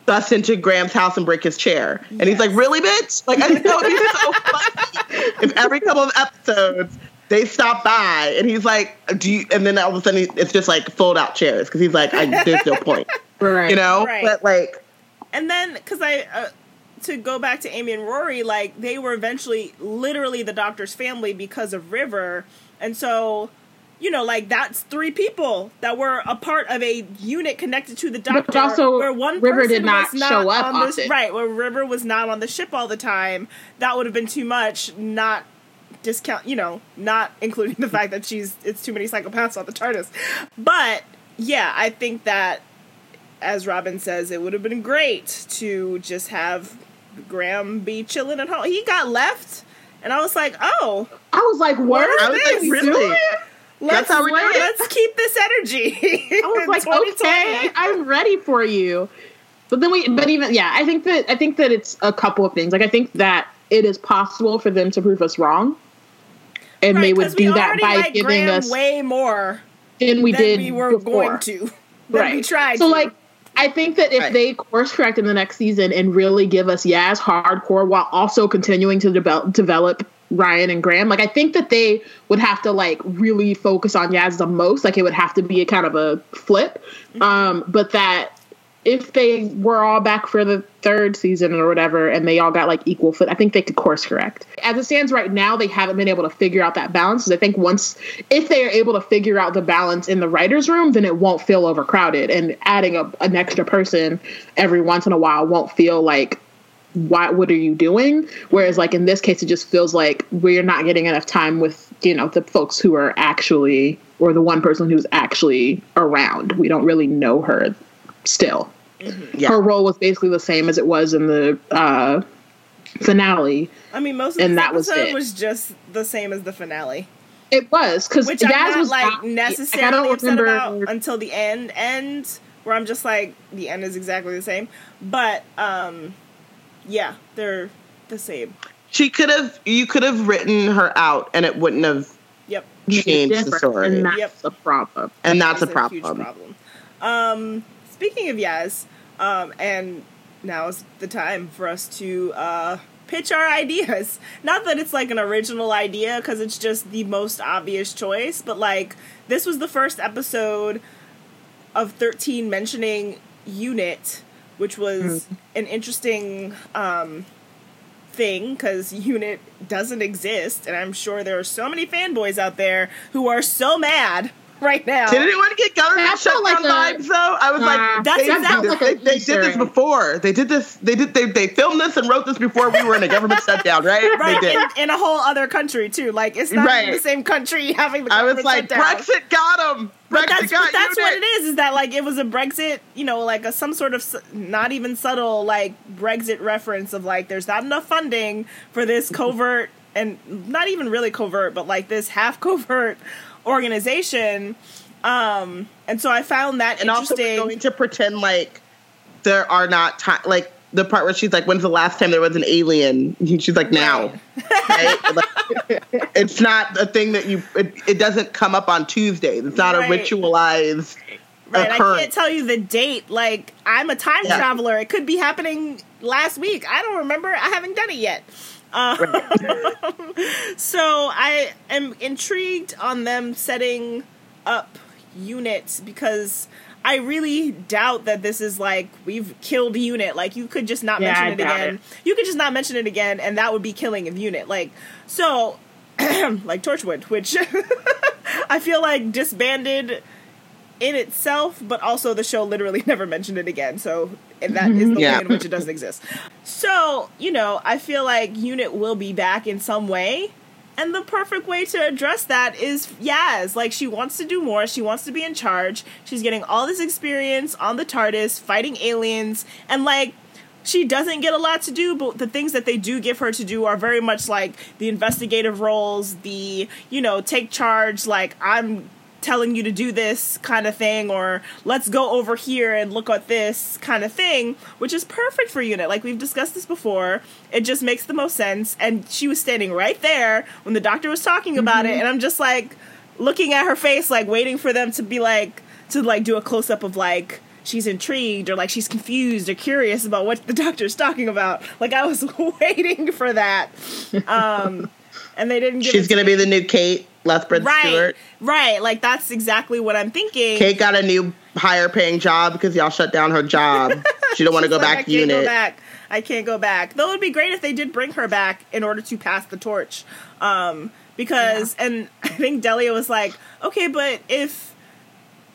bust into Graham's house and break his chair, and he's like, "Really, bitch?" Like I think that would be so funny if every couple of episodes they stop by, and he's like, "Do you?" And then all of a sudden it's just like fold out chairs because he's like, I, "There's no point," Right. you know. Right. But like, And then, because I, uh, to go back to Amy and Rory, like they were eventually literally the doctor's family because of River, and so, you know, like that's three people that were a part of a unit connected to the doctor. also, where one River did not not show up on this, right? Where River was not on the ship all the time. That would have been too much. Not discount, you know, not including the fact that she's it's too many psychopaths on the TARDIS. But yeah, I think that as Robin says, it would have been great to just have Graham be chilling at home. He got left, and I was like, oh, I was like, "Word." is I was like, this? really? let's how we're let's keep this energy. I was like, okay, I'm ready for you. But then we, but even yeah, I think that I think that it's a couple of things. Like I think that it is possible for them to prove us wrong, and they would do that by like giving Graham us way more than we than did we were before. going to. Than right. we tried. So to. like, I think that if Right. they course correct in the next season and really give us Yaz hardcore while also continuing to develop develop Ryan and Graham, like I think that they would have to like really focus on Yaz the most. Like it would have to be a kind of a flip. Mm-hmm. Um, but that if they were all back for the third season or whatever and they all got like equal foot, I think they could course correct. As it stands right now, they haven't been able to figure out that balance. 'cause I think once, if they are able to figure out the balance in the writer's room, then it won't feel overcrowded. And adding a, an extra person every once in a while won't feel like, why, what are you doing? Whereas, like in this case, it just feels like we're not getting enough time with, you know, the folks who are actually, or the one person who's actually around. We don't really know her still Yeah. her role was basically the same as it was in the uh, finale. I mean, most of and this that was it. was just the same as the finale, It was because which Yaz I'm not was like not- necessarily I don't upset remember. about until the end. End where I'm just like the end is exactly the same, but um, yeah, they're the same. She could have. You could have written her out, and it wouldn't have Yep. changed the story. and that's Yep. the problem. and that's a It's problem. huge problem. Um, speaking of Yaz, um, and now is the time for us to uh, pitch our ideas. Not that it's like an original idea because it's just the most obvious choice, but like this was the first episode of 13 mentioning unit, which was an interesting um, thing because unit doesn't exist, and I'm sure there are so many fanboys out there who are so mad right now. Did anyone get government That felt shutdown like a- vibes though? I was Nah, like, That's they, exactly- did like this, they, they did this before. They did this. They did. They, they filmed this and wrote this before we were in a government shutdown, right? Right, They did. in, in a whole other country too. Like it's not Right. even the same country having the I government was like, shutdown. Brexit got him. Brexit But that's, got but that's what it is. Is that like it was a Brexit? You know, like a some sort of not even subtle like Brexit reference of like there's not enough funding for this covert and not even really covert, but like this half covert organization. Um, and so I found that And also, interesting. we're going to pretend like there are not time. Like the part where she's like, "When's the last time there was an alien?" And she's like, "Now." Right? Like, it's not a thing that you. It, it doesn't come up on Tuesdays. It's not Right. a ritualized. Right, I can't tell you the date. Like, I'm a time Yeah. traveler. It could be happening last week. I don't remember. I haven't done it yet. Um, so I am intrigued on them setting up units because I really doubt that this is like we've killed unit. Like you could just not Yeah, mention it again. it. You could just not mention it again, and that would be killing of unit. Like so, like Torchwood, which I feel like disbanded in itself, but also the show literally never mentioned it again. So and that is the Yeah. way in which it doesn't exist. So, you know, I feel like Unit will be back in some way. And the perfect way to address that is Yaz. Like, she wants to do more. She wants to be in charge. She's getting all this experience on the TARDIS, fighting aliens. And, like, she doesn't get a lot to do, but the things that they do give her to do are very much like the investigative roles, the, you know, take charge, like, I'm telling you to do this kind of thing, or let's go over here and look at this kind of thing, which is perfect for Unit. Like, we've discussed this before. It just makes the most sense. And she was standing right there when the doctor was talking about it, and I'm just like looking at her face, like, waiting for them to be like, to like do a close up of like, she's intrigued or like she's confused or curious about what the doctor's talking about. Like I was waiting for that. Um and they didn't She's gonna be the new Kate Lethbridge right, Stewart. right. Like that's exactly what I'm thinking. Kate got a new higher paying job because y'all shut down her job. She don't want to go like, I back can't unit. Go back. I can't go back. Though it would be great if they did bring her back in order to pass the torch. Um, because and I think Delia was like, okay, but if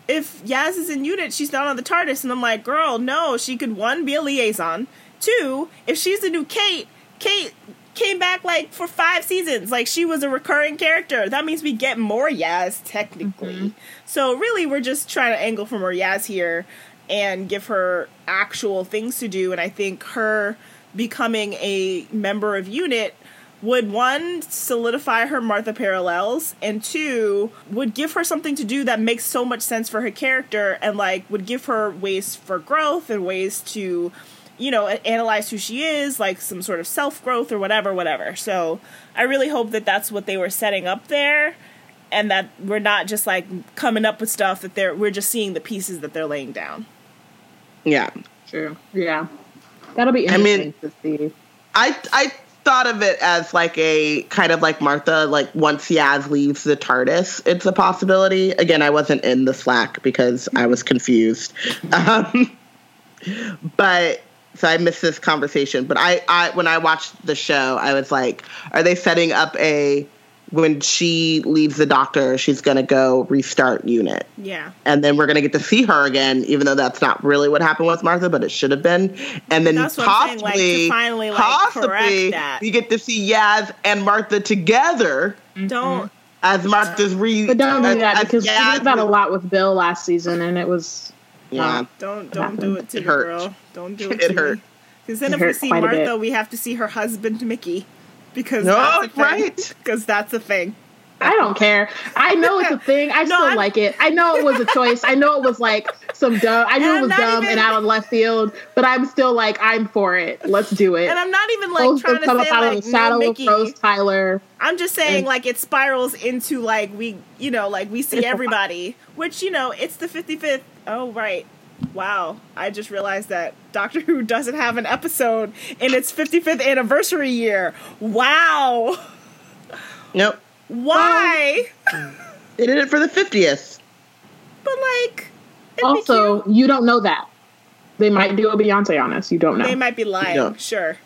if Yaz is in unit, she's not on the TARDIS, and I'm like, girl, no, she could one be a liaison. Two, if she's the new Kate, Kate came back like for five seasons. Like she was a recurring character. That means we get more Yaz technically. Mm-hmm. So really, we're just trying to angle for more Yaz here and give her actual things to do. And I think her becoming a member of unit would one solidify her Martha parallels and two would give her something to do that makes so much sense for her character and like would give her ways for growth and ways to you know analyze who she is like some sort of self growth or whatever whatever so i really hope that that's what they were setting up there and that we're not just like coming up with stuff that they're we're just seeing the pieces that they're laying down Yeah. True. Yeah. That'll be I mean- interesting to see. I I thought of it as like a kind of like Martha, like once Yaz leaves the TARDIS, it's a possibility. Again, I wasn't in the Slack because I was confused. Um, but so I missed this conversation. But I, I when I watched the show, I was like, are they setting up a when she leaves the doctor, she's gonna go restart unit. yeah and then we're gonna get to see her again, even though that's not really what happened with Martha, but it should have been. And then That's what I'm saying, like, to possibly, finally, like, possibly, correct that. we get to see Yaz and Martha together don't mm-hmm. as Martha's re. But don't as- do that as because we Yaz did that a lot with Bill last season, and it was Yeah, Don't don't do it to It me, hurt. girl. Don't do it. It to hurt. Because then It if we see quite a bit. Martha, we have to see her husband Mickey. Because No, that's a thing. right. Because that's a thing. I don't care. I know it's a thing. I No, still I'm- like it. I know it was a choice. I know it was like some dumb. I knew it was dumb even- and out of left field, but I'm still like I'm for it. Let's do it. And I'm not even like Rose trying to come say up out like of the shadow no of Mickey. Rose Tyler. I'm just saying And- like it spirals into like we you know like we see everybody, which you know it's the 55th. Oh right, Wow, I just realized that Doctor Who doesn't have an episode in its 55th anniversary year. Wow. Nope. Why? They did it for the 50th. but like, Also, cute. you don't know that. They might do a Beyonce on us. You don't know. they might be lying. Sure.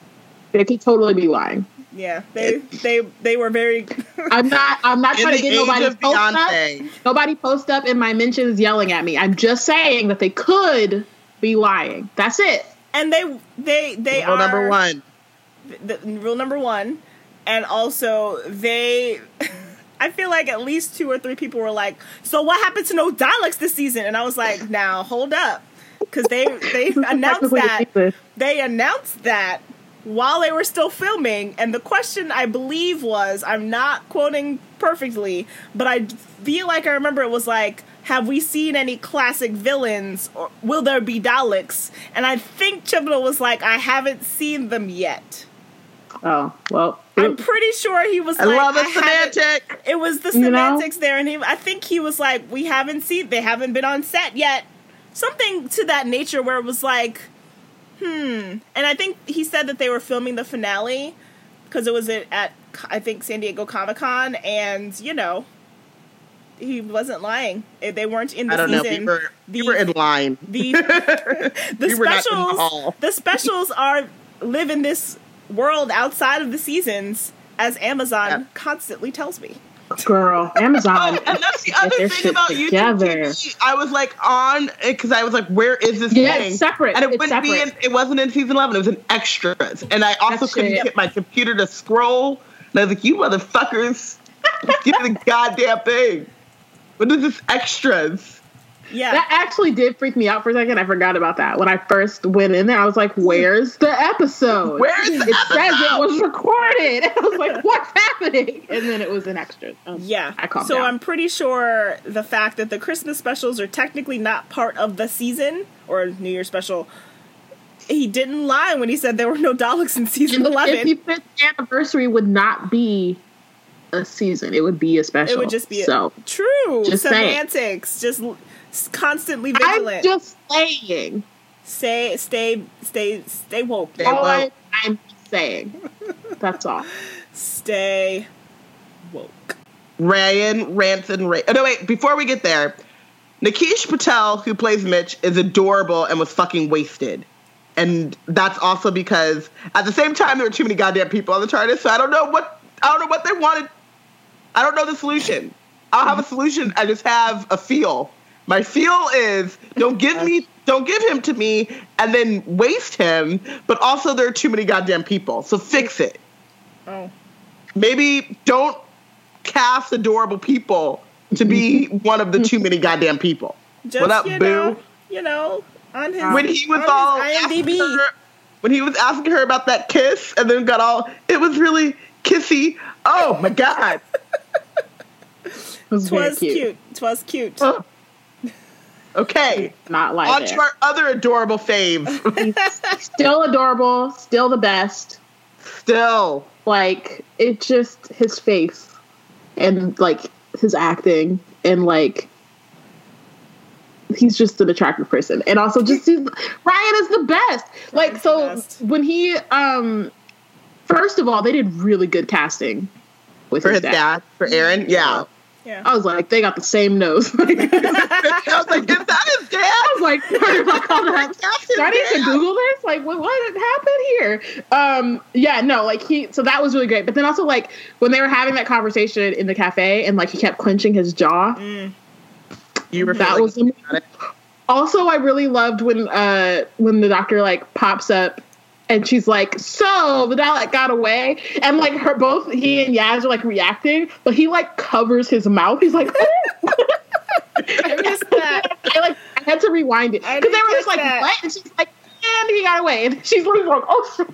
They could totally be lying. Yeah, they they they were very. I'm not. I'm not In trying to get age nobody of post up. Nobody post up in my mentions yelling at me. I'm just saying that they could be lying. That's it. and they they they Rule are number one. the, rule number one, and also they. I feel like at least two or three people were like, "So what happened to no Daleks this season?" And I was like, "Now hold up," because they they announced that it's- they announced that while they were still filming, and the question I believe was, I'm not quoting perfectly, but I feel like I remember it was like, "Have we seen any classic villains, or will there be Daleks?" And I think Chibnall was like, "I haven't seen them yet." Oh well. I'm pretty sure he was I like, love haven't- semantic. It was the You know? semantics there, and he, I think he was like, "We haven't seen, they haven't been on set yet." Something to that nature, where it was like, "Hmm." And I think he said that they were filming the finale because it was at, I think San Diego Comic Con, and you know, he wasn't lying. They weren't in the I don't know. season. We were, we were in line. the the We were not in the specials hall. the specials are live in this world outside of the seasons as Amazon Yeah. constantly tells me. Girl, Amazon. Oh, and that's the other thing about YouTube together. TV. I was like on because I was like, "Where is this Yeah, thing?" it's separate. and it It's wouldn't be in. It wasn't in season eleven. It was in extras, and I also That couldn't shit. get my computer to scroll. And I was like, "You motherfuckers, give me the goddamn thing." What is this extras? Yeah. That actually did freak me out for a second. I forgot about that. When I first went in there, I was like, "Where's the episode? Where's the it says it was recorded." I was like, "What's happening?" And then it was an extra. Um, yeah. I calmed so down. I'm pretty sure the fact that the Christmas specials are technically not part of the season or New Year special. He didn't lie when he said there were no Daleks in season And the 11. 55th anniversary would not be a season; it would be a special. It would just be a- so. True. Just saying. Semantics. Just l- s- constantly I'm vigilant. just saying. Stay, stay, stay, stay woke. Stay All I, woke. I'm saying. That's all. Stay woke. Ryan rants and ra- Oh no, wait. Before we get there, Nikesh Patel, who plays Mitch, is adorable and was fucking wasted. And that's also because at the same time there were too many goddamn people on the TARDIS, so I don't know what I don't know what they wanted. I don't know the solution. I don't have a solution. I just have a feel. My feel is don't give me don't give him to me and then waste him, but also there are too many goddamn people. So fix it. Oh. Maybe don't cast adorable people to be one of the too many goddamn people. Just, what up, you boo? know, you know, on his when he was all asking IMDb. her, when he was asking her about that kiss, and then got all it was really kissy. Oh my god! It was very Twas cute. Twas cute. Ugh. Okay, Not like on it. to our other adorable fave. Still adorable. Still the best. Still, Like it just his face and like his acting and like he's just an attractive person and also just he's, Ryan is the best. Like Ryan's so best. when he um first of all they did really good casting with for his, his dad, for Aaron, yeah. Yeah. I was like they got the same nose. I I was like, is that his dad? was like, like all that That's his Do I need to. Google this? Like, what, what happened here? Um, yeah, no, like he, so that was really great. But then also, like, when they were having that conversation in the cafe and like he kept clenching his jaw, You were that was about it. also, I really loved when, uh, when the doctor like pops up and she's like, so the Dalek got away. And like her, both he and Yaz are like reacting, but he like covers his mouth. He's like, oh. I missed that. I like I had to rewind it because they were just like that. what, and she's like, and he got away, and she's like, oh. shit.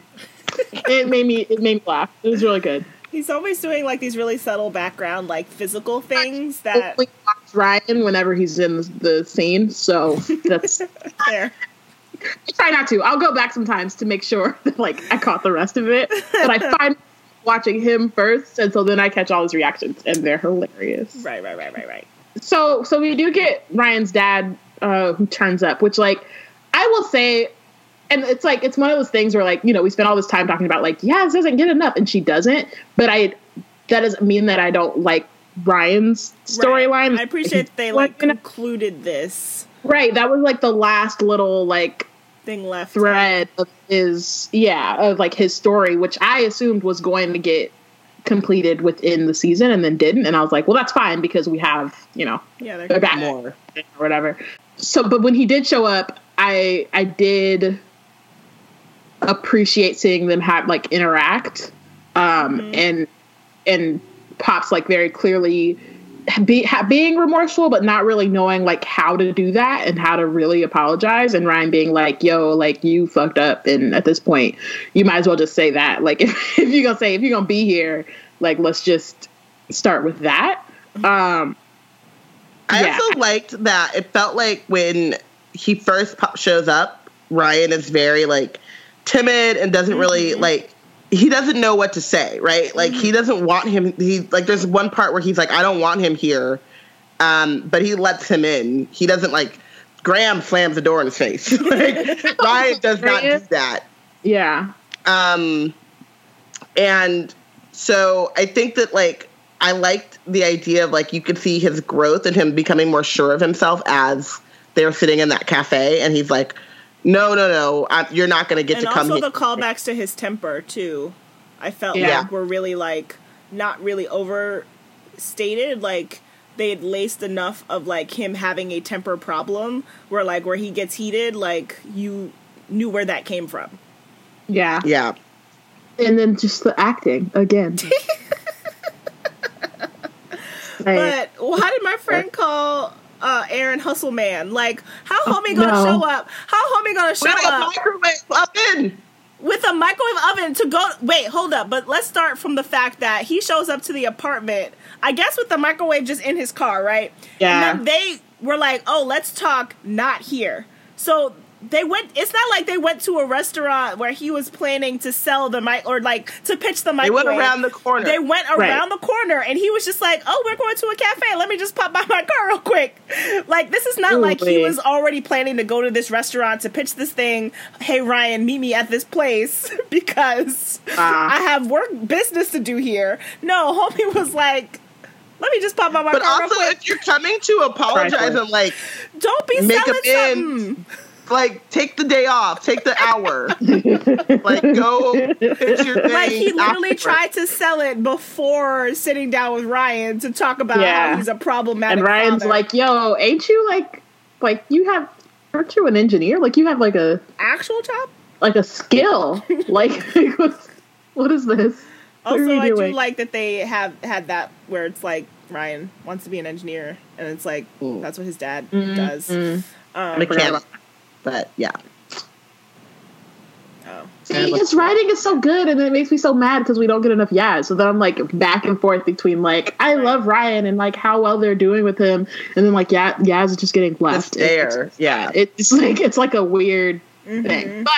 it made me it made me laugh. It was really good. He's always doing like these really subtle background, like physical things that. Ryan whenever he's in the scene, so that's There. I try not to. I'll go back sometimes to make sure that like I caught the rest of it, but I find watching him first, and so then I catch all his reactions, and they're hilarious. Right, right, right, right, right. So so we do get Ryan's dad uh, who turns up, which like I will say, and it's like it's one of those things where like you know we spend all this time talking about like Yaz doesn't get enough, and she doesn't. But I that doesn't mean that I don't like Ryan's storyline. I appreciate they like concluded this right. That was like the last little like thing left thread of his yeah of like his story, which I assumed was going to get completed within the season and then didn't and i was like well that's fine because we have you know yeah they're back more or whatever so but when he did show up i i did appreciate seeing them have like interact um mm-hmm. and and pops like very clearly be, ha, being remorseful but not really knowing like how to do that and how to really apologize. And ryan being like yo like you fucked up. And at this point you might as well just say that. Like if, if you're gonna say if you're gonna be here like let's just start with that. Um i yeah. also liked that it felt like when he first shows up ryan is very like timid and doesn't really mm-hmm. like he doesn't know what to say, right? Like he mm-hmm. doesn't want him. He like there's one part where he's like, I don't want him here, um, but he lets him in. He doesn't like. Graham slams the door in his face. like Ryan does not do that. Yeah. Um, and so I think that like I liked the idea of like you could see his growth and him becoming more sure of himself as they're sitting in that cafe, and he's like, no, no, no. I, you're not going to get and to come. And also the callbacks to his temper too. I felt yeah. like were really like not really overstated. Like they had laced enough of like him having a temper problem, where like where he gets heated, like you knew where that came from. Yeah. Yeah. And then just the acting again. but why did my friend call uh, Aaron Hustle Man. Like, how homie gonna no. show up? How homie gonna show with up? A microwave oven. With a microwave oven to go. Wait, hold up. But let's start from the fact that he shows up to the apartment. I guess with the microwave just in his car, right? Yeah. And then they were like, "Oh, let's talk not here." So they went it's not like they went to a restaurant where he was planning to sell the mic or like to pitch the mic. They went around the corner. They went around right. the corner and he was just like, Oh, we're going to a cafe. Let me just pop by my car real quick. Like this is not Ooh, like he was already planning to go to this restaurant to pitch this thing. Hey Ryan, meet me at this place because uh. I have work business to do here. No, homie was like let me just pop by my. But also, if you're coming to apologize and like, don't be make selling something like take the day off, take the hour, like go pitch your thing. Like he literally tried to sell it before sitting down with Ryan to talk about yeah. how he's a problematic. And Ryan's father. like, "Yo, ain't you like, like you have, aren't you an engineer? Like you have like a actual job, like a skill? like what is this?" Also, I do like that they have had that where it's like Ryan wants to be an engineer, and it's like Ooh. that's what his dad mm-hmm. does. Um, Mechanic. But yeah. Oh. See, his writing is so good, and it makes me so mad because we don't get enough Yaz. So then I'm like back and forth between like I love Ryan and like how well they're doing with him, and then like yeah, Yaz is just getting left. there, it's, yeah. It's like it's like a weird mm-hmm. thing, but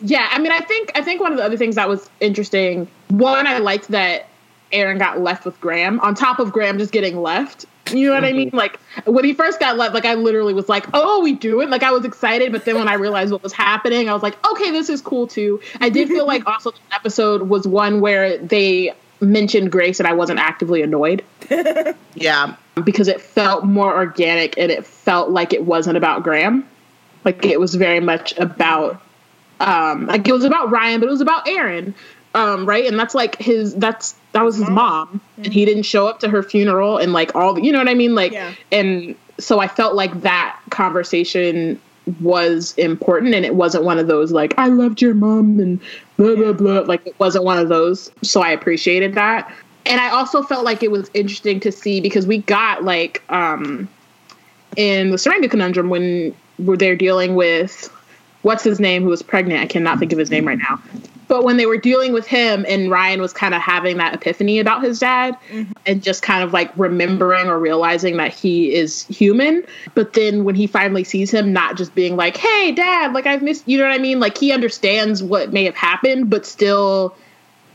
yeah. I mean, I think I think one of the other things that was interesting. One, I liked that Aaron got left with Graham on top of Graham just getting left. You know what I mean? Mm-hmm. Like when he first got like I literally was like, "Oh, we do it!" Like I was excited, but then when I realized what was happening, I was like, "Okay, this is cool too." I did feel like also the episode was one where they mentioned Grace, and I wasn't actively annoyed. yeah, because it felt more organic, and it felt like it wasn't about Graham. Like it was very much about, um, like it was about Ryan, but it was about Aaron, um, right? And that's like his. That's that was his mom mm-hmm. and he didn't show up to her funeral and like all the, you know what I mean like yeah. and so I felt like that conversation was important and it wasn't one of those like I loved your mom and blah blah blah like it wasn't one of those so I appreciated that and I also felt like it was interesting to see because we got like um in the Tsuranga conundrum when we're there dealing with what's his name who was pregnant I cannot think of his name right now but when they were dealing with him and Ryan was kind of having that epiphany about his dad mm-hmm. and just kind of like remembering or realizing that he is human. But then when he finally sees him, not just being like, hey, dad, like I've missed, you know what I mean? Like he understands what may have happened, but still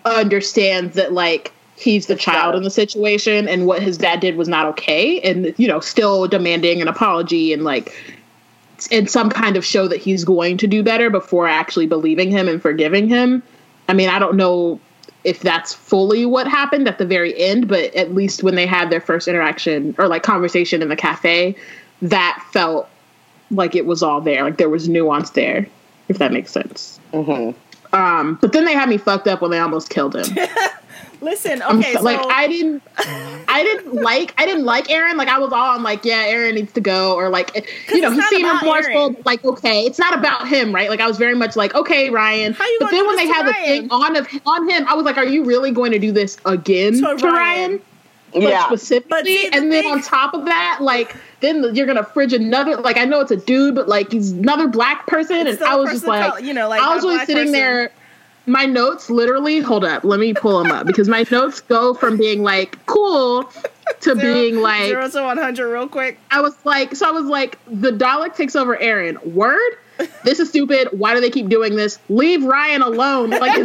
understands that like he's the child in the situation and what his dad did was not okay. And, you know, still demanding an apology and like, in some kind of show that he's going to do better before actually believing him and forgiving him. I mean, I don't know if that's fully what happened at the very end, but at least when they had their first interaction or like conversation in the cafe, that felt like it was all there. Like there was nuance there, if that makes sense. Mm-hmm. Um, but then they had me fucked up when they almost killed him. Listen, I'm okay, so- so like I didn't, I didn't like, I didn't like Aaron. Like I was all on like, yeah, Aaron needs to go, or like, you know, it's he not seemed remorseful. Like, okay, it's not about him, right? Like I was very much like, okay, Ryan. How you but then when they this to had the thing on of on him, I was like, are you really going to do this again To to, Ryan. Ryan? Like, Yeah. specifically, But see, the and then thing- on top of that, like then you're gonna fridge another. Like I know it's a dude, but like he's another black person, and I was just like, color, you know, like, I was not a really sitting person. there. My notes literally, hold up, let me pull them up because my notes go from being like cool to Zero- being like zero to one hundred real quick. I was like, so I was like, the Dalek takes over Aaron. Word? This is stupid. Why do they keep doing this? Leave Ryan alone. Like,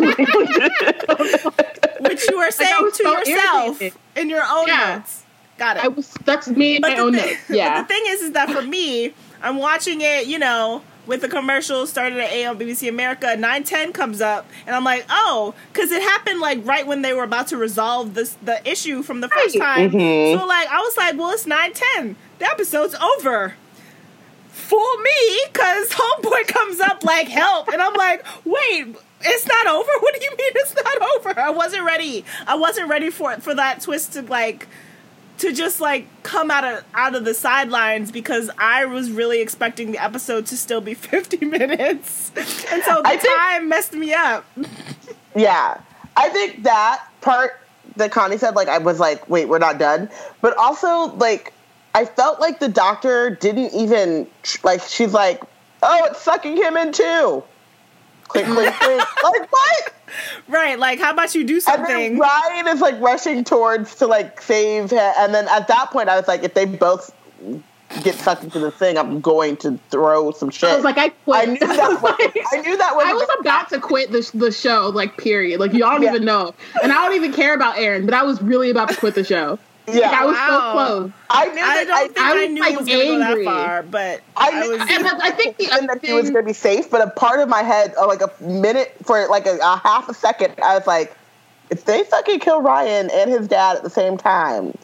Which you are saying was to so yourself irritated. in your own Yeah. notes. Got it. I was. That's me and my own thing, notes. Yeah. The thing is, is that for me, I'm watching it, you know, with the commercial started at 8 on BBC America, 910 comes up, and I'm like, oh, because it happened like right when they were about to resolve this the issue from the first time. Mhm. So like, I was like, well, it's 910. The episode's over. Fool me, because Homeboy comes up like help, and I'm like, wait. It's not over. What do you mean it's not over? I wasn't ready. I wasn't ready for it for that twist to like to just like come out of out of the sidelines because I was really expecting the episode to still be 50 minutes. And so the I think- time messed me up. Yeah. I think that part that Connie said, like, I was like, wait, we're not done. But also, like, I felt like the doctor didn't even, like, she's like, oh, it's sucking him in too. Click, click, click. Like, what? Right, like how about you do And something? then Ryan is, like, rushing towards to, like, save him. And then at that point, I was like, if they both get sucked into the thing, I'm going to throw some shit. I was like, I quit. I knew that. Was, I knew that was. I was about to quit the, the show, like, period. Like, y'all don't Yeah. even know. And I don't even care about Aaron, but I was really about to quit the show. Yeah, Like, I was Wow. so close. I knew I that. don't think I I, was, knew like, it was going to go that angry. far, but I, I, was. And I think the other that he was going to be safe, but a part of my head, oh, like a minute for like a, a half a second, I was like, if they fucking kill Ryan and his dad at the same time,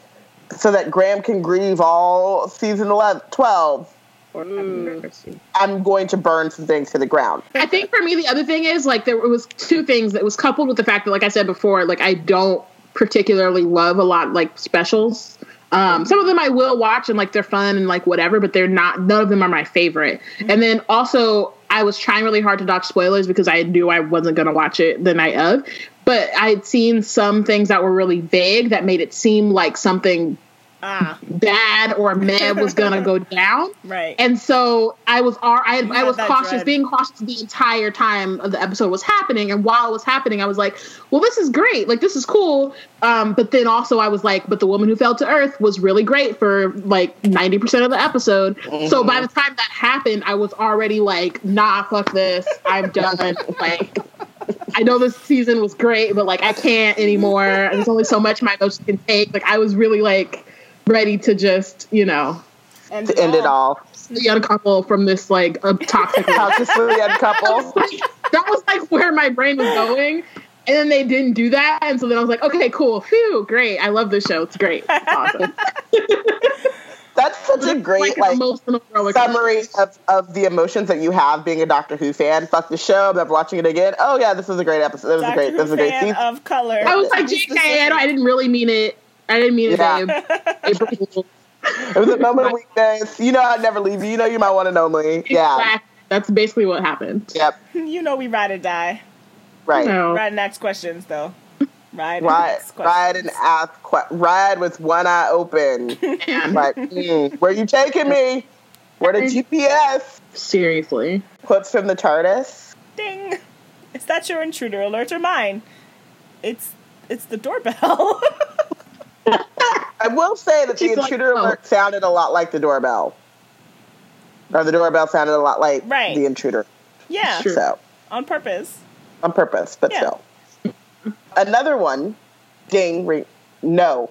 so that Graham can grieve all season 11, 12, mm. I'm going to burn some things to the ground. I think for me, the other thing is like there was two things that was coupled with the fact that, like I said before, like I don't particularly love a lot like specials. Um, some of them I will watch and like they're fun and like whatever, but they're not. None of them are my favorite. And then also, I was trying really hard to dodge spoilers because I knew I wasn't gonna watch it the night of. But I'd seen some things that were really vague that made it seem like something ah, bad or mad was gonna go down. right. And so I was ar- I, I was cautious, dread. being cautious the entire time of the episode was happening. And while it was happening, I was like, "Well, this is great. Like, this is cool." Um, but then also, I was like, "But the woman who fell to earth was really great for like ninety percent of the episode." So by the time that happened, I was already like, "Nah, fuck this. I'm done." like. I know this season was great, but like I can't anymore. There's only so much my emotions can take. Like I was really like ready to just, you know, and To end it all. the uncouple from this like a toxic Toxically uncoupled. that was like where my brain was going and then they didn't do that and so then i was like okay cool phew great i love this show it's great it's awesome That's such a great, an like, emotional roller summary of, of the emotions that you have being a Doctor Who fan. Fuck the show. I'm never watching it again. Oh yeah, this was a great episode. This was a great. Who This was a great fan season. of color. i was like jk I, I didn't really mean it i didn't mean it Yeah. babe. It was a moment of weakness. You know I'd never leave you. You know you're my one and only. Yeah. Exactly. that's basically what happened Yep. you know we ride or die. Right. no. Ride and ask questions though. Ride and Ride, ask ride and ask. Que- ride with one eye open. Man, like, mm, where you taking me? Where the GPS? seriously Quotes from the TARDIS. Ding. Is that your intruder alert or mine? It's it's the doorbell. I will say that the She's like, intruder oh. sounded a lot like the doorbell. Or the doorbell sounded a lot like Right. the intruder. yeah, Sure. So, on purpose. on purpose, but Yeah. still. Another one, ding, ring, no.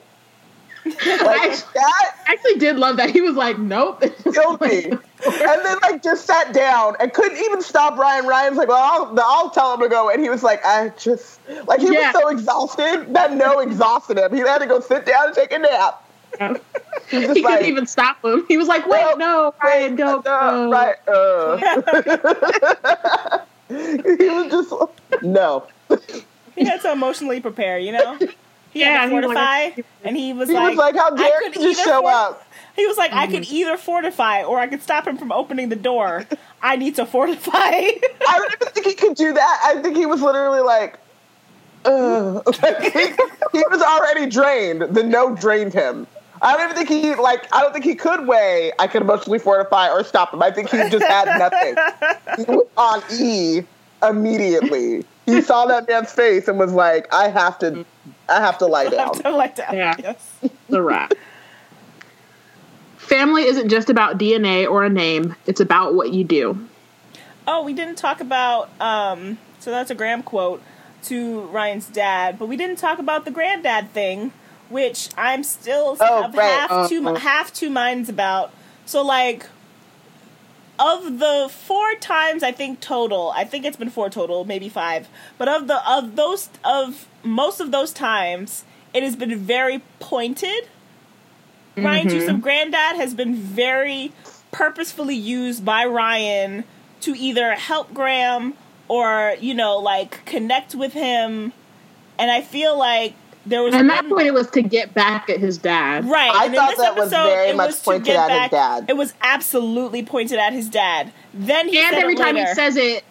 Like that I actually did love that. He was like, "Nope." killed me. and then like just sat down and couldn't even stop Ryan. Ryan's like, well, I'll, I'll tell him to go. And he was like, I just like he Yeah. was so exhausted. That no exhausted him. He had to go sit down and take a nap. He he like, couldn't even stop him. He was like, "Wait, No, no, Ryan, don't go." right. Uh. he was just no. He had to emotionally prepare, you know? He Yeah, had he to was like- fortify, and he was He like, was like, how I dare could you just either show for- up? He was like, I could Mm-hmm. either fortify or I could stop him from opening the door. I need to fortify. I don't even think he could do that. I think he was literally like, Ugh. Like, he, he was already drained. The no drained him. I don't even think he like. I don't think he could weigh. I could emotionally fortify or stop him. I think he just had nothing. He was on E immediately. He saw that man's face and was like, "I have to, I have to lie down." to let down. Yeah. Yes. the rat. Family isn't just about DNA or a name, it's about what you do. Oh, we didn't talk about. Um, so that's a Graham quote to Ryan's dad, but we didn't talk about the granddad thing, which I'm still Oh, right. half two Uh-uh. half two minds about. So like. Of the four times I think total, I think it's been four total, maybe five. But of the of those of most of those times, it has been very pointed. Ryan's mm-hmm. use of granddad has been very purposefully used by Ryan to either help Graham or, you know, like connect with him. And I feel like there was And at that point, it was to get back at his dad. Right. I and thought this that was episode, very it much was to pointed get at his dad. It was absolutely pointed at his dad. Then he And said every it time later. he says it,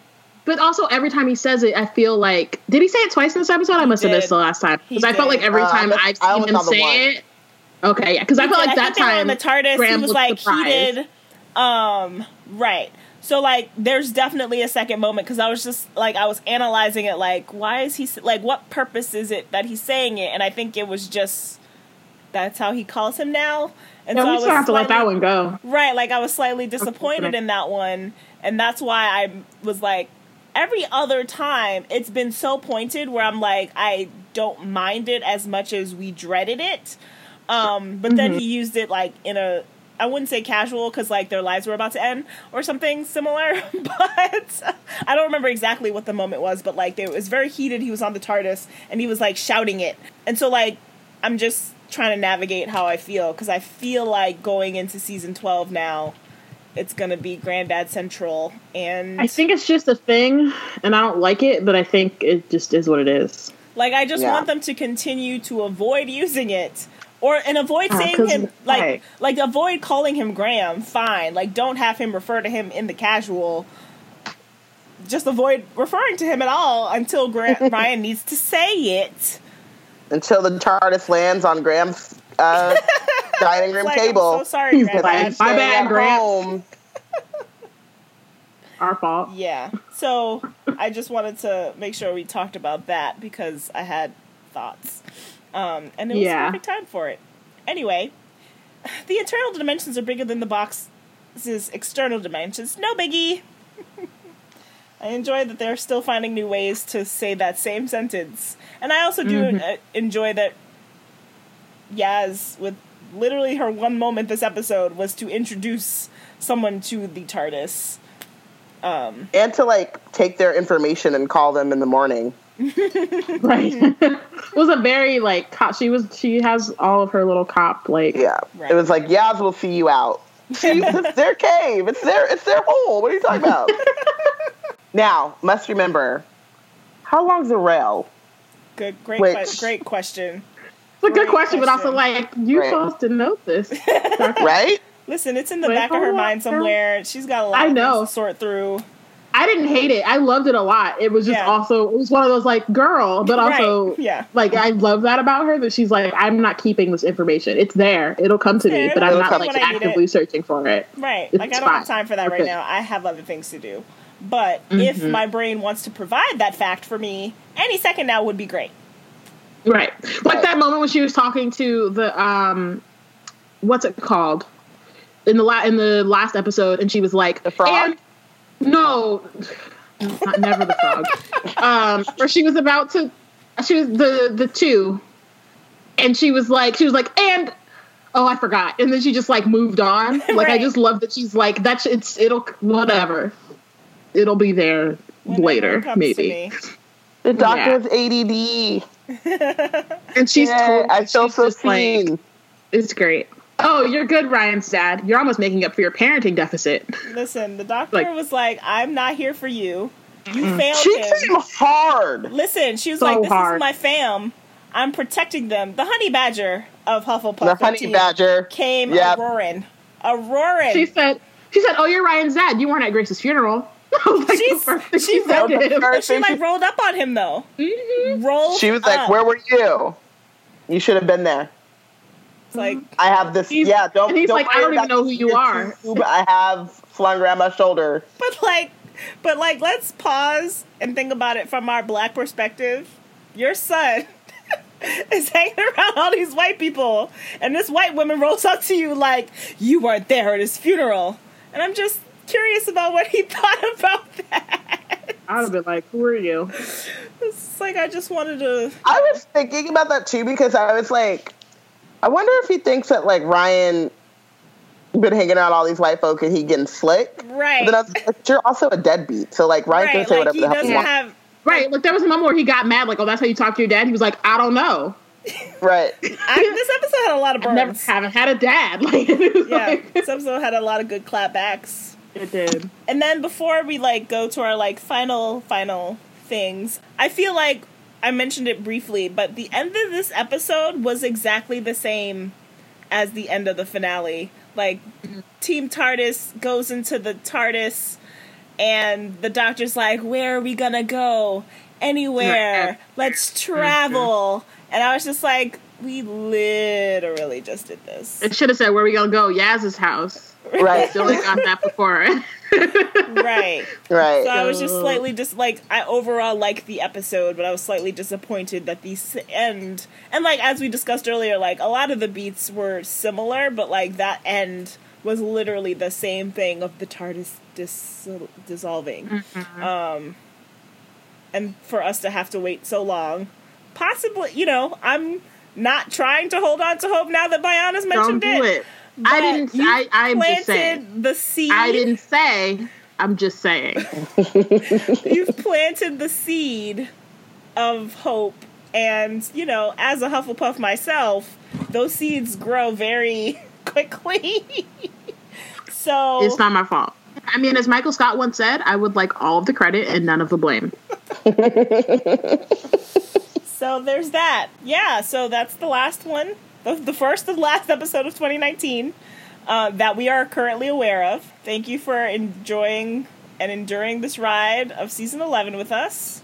but also every time he says it, I feel like did he say it twice in this episode? I must have missed the last time because I felt like every Uh, time I've seen him say one. it. Okay, yeah, because I felt did. like I that think they were time on the TARDIS. Graham he was like surprised. heated. Um, right. So like, there's definitely a second moment because I was just like, I was analyzing it. Like, why is he like? What purpose is it that he's saying it? And I think it was just that's how he calls him now. And Yeah, so I we was have to let that one go. Right, like I was slightly disappointed in that one, and that's why I was like, every other time it's been so pointed where I'm like, I don't mind it as much as we dreaded it. Um, but then he used it like in a, I wouldn't say casual because like their lives were about to end or something similar, but I don't remember exactly what the moment was. But like it was very heated. He was on the TARDIS and he was like shouting it, and so like I'm just trying to navigate how I feel because I feel like going into season 12 now, it's gonna be Granddad Central, and I think it's just a thing, and I don't like it, but I think it just is what it is. like I just Yeah. want them to continue to avoid using it. Or and avoid saying saying 'cause- him like right. like avoid calling him Graham. Fine, like don't have him refer to him in the casual. Just avoid referring to him at all until Gra- Ryan needs to say it. Until the TARDIS lands on Graham's uh, dining room Like, table. I'm so sorry, He's Granddad. like, My bad, at Graham. home. Our fault. Yeah. So I just wanted to make sure we talked about that because I had thoughts. Um, and it was Yeah. the perfect time for it. Anyway, the internal dimensions are bigger than the box's external dimensions. No biggie. I enjoy that they're still finding new ways to say that same sentence. And I also do uh, enjoy that Yaz, with literally her one moment this episode, was to introduce someone to the TARDIS. Um, And to like take their information and call them in the morning. Right. it was a very like cop. She was. She has all of her little cop like. Yeah. Right. It was like, Yaz will see you out. See, it's their cave. It's their it's their hole. What are you talking about? now, must remember, how long's the rail? Good, great, Which- que- great question. It's a good Great question, but also like you're Right. supposed to know this. Right? Listen, it's in the Wait, back of oh, her mind girl. somewhere. She's got a lot I of know. things to sort through. I didn't hate it. I loved it a lot. It was just Yeah. also it was one of those like girl, but also Right, yeah. like I love that about her that she's like I'm not keeping this information. It's there. It'll come to me, but I'm not like when I need actively searching for it. Right. It's like I don't have time for that right Okay. now. I have other things to do. But if Mm-hmm. my brain wants to provide that fact for me, any second now would be great. Right. Like Right. that moment when she was talking to the um what's it called? In the la- in the last episode and she was like The frog? And no not never the frog. Um where she was about to she was the the two and she was like she was like and "Oh, I forgot," and then she just like moved on. Like I just love that she's like, "That's it's it'll whatever, it'll be there Whenever later, maybe." The doctor has ADD. And she's Yay, told, I feel she's so just, like. It's great. Oh, you're good, Ryan's dad. You're almost making up for your parenting deficit. Listen, the doctor Like- was like, "I'm not here for you. You failed she him." came hard. Listen, she was So like, "This hard. is my fam. I'm protecting them." The honey badger of Hufflepuff The honey badger came Yep. a roaring, a roaring. She said, "She said, oh, you're Ryan's dad. You weren't at Grace's funeral." Like, She's- the first thing she she said the him. first- she like rolled up on him though. Mhm. Rolled. She was like, up. "Where were you? You should have been there." It's like, I have this. He's- yeah, don't. and he's don't like, I don't even know who you are. tube I have flung around my shoulder. but like, but like, let's pause and think about it from our black perspective. Your son is hanging around all these white people, and this white woman rolls up to you like you weren't there at his funeral, and I'm just curious about what he thought about that. I would have been like, "Who are you?" It's like I just wanted to. I was thinking about that too because I was like, I wonder if he thinks that like Ryan been hanging out all these white folk and he getting slick. Right. But then I was like, but you're also a deadbeat, so like Ryan can right. say Like whatever he the hell he doesn't wants. have. Right. Like there was a moment where he got mad. Like, "Oh, that's how you talk to your dad." He was like, "I don't know. Right. I, this episode had a lot of I never burns. haven't had a dad." Like, Yeah, like, this episode had a lot of good clapbacks. it did. And then before we like go to our like final final things, I feel like I mentioned it briefly, but the end of this episode was exactly the same as the end of the finale. Like mm-hmm. Team TARDIS goes into the TARDIS and the doctor's like, "Where are we to go? Anywhere. Let's travel." Mm-hmm. And I was just like, "We literally just did this." It should have said, "Where are we gonna go?" Yaz's house. Right. Still ain't got that before. right. Right. So I was just slightly just like I overall liked the episode, but I was slightly disappointed that the end and like as we discussed earlier, like a lot of the beats were similar, but like that end was literally the same thing of the TARDIS dis- dissolving. Um, and for us to have to wait so long, possibly, you know, I'm not trying to hold on to hope now that Biana's don't mentioned do it. I didn't. you I. I'm planted just saying. the seed. I didn't say. I'm just saying. you've planted the seed of hope and you know as a hufflepuff myself those seeds grow very quickly so It's not my fault. I mean, as Michael Scott once said, I would like all of the credit and none of the blame. so there's that yeah so that's the last one the, the first and last episode of 2019 uh, that we are currently aware of thank you for enjoying and enduring this ride of season 11 with us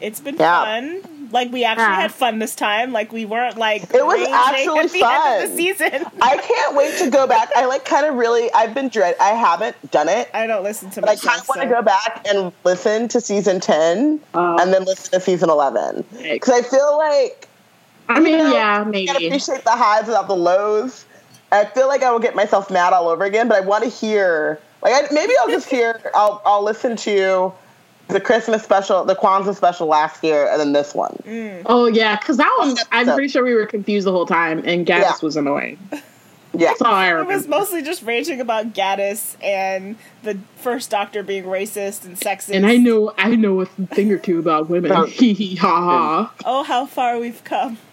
it's been Yeah. fun like we actually Yeah. had fun this time like we weren't like It was raging actually at the end of the season I can't wait to go back. I like kind of really. I've been dread. I haven't done it. I don't listen to But I kind of want to go back and listen to season ten Oh. and then listen to season eleven because I feel like I mean, know, yeah, I can maybe. appreciate the highs without the lows. I feel like I will get myself mad all over again, but I want to hear. Like I, maybe I'll just hear. I'll I'll listen to the Christmas special, the Kwanzaa special last year, and then this one. Mm. Oh yeah, because that one, I'm pretty sure we were confused the whole time, and Gatiss Yeah. was annoying. Yeah, That's all I It was mostly just raging about Gatiss and the first Doctor being racist and sexist. and I know, I know a thing or two about women. Oh. Hee hee ha ha. Oh, how far we've come.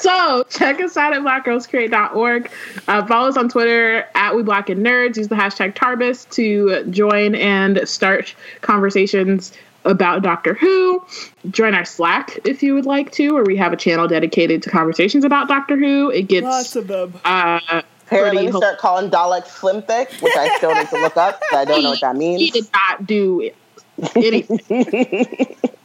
So check us out at blackgirlscreate.org. Uh, follow us on Twitter at We Black and Nerds. Use the hashtag Tarbus to join and start conversations about Doctor Who. Join our Slack if you would like to, where we have a channel dedicated to conversations about Doctor Who. It gets lots of them. uh, apparently pretty we start calling Dalek Slim Thick, which I still need to look up. I don't know what that means. He did not do anything.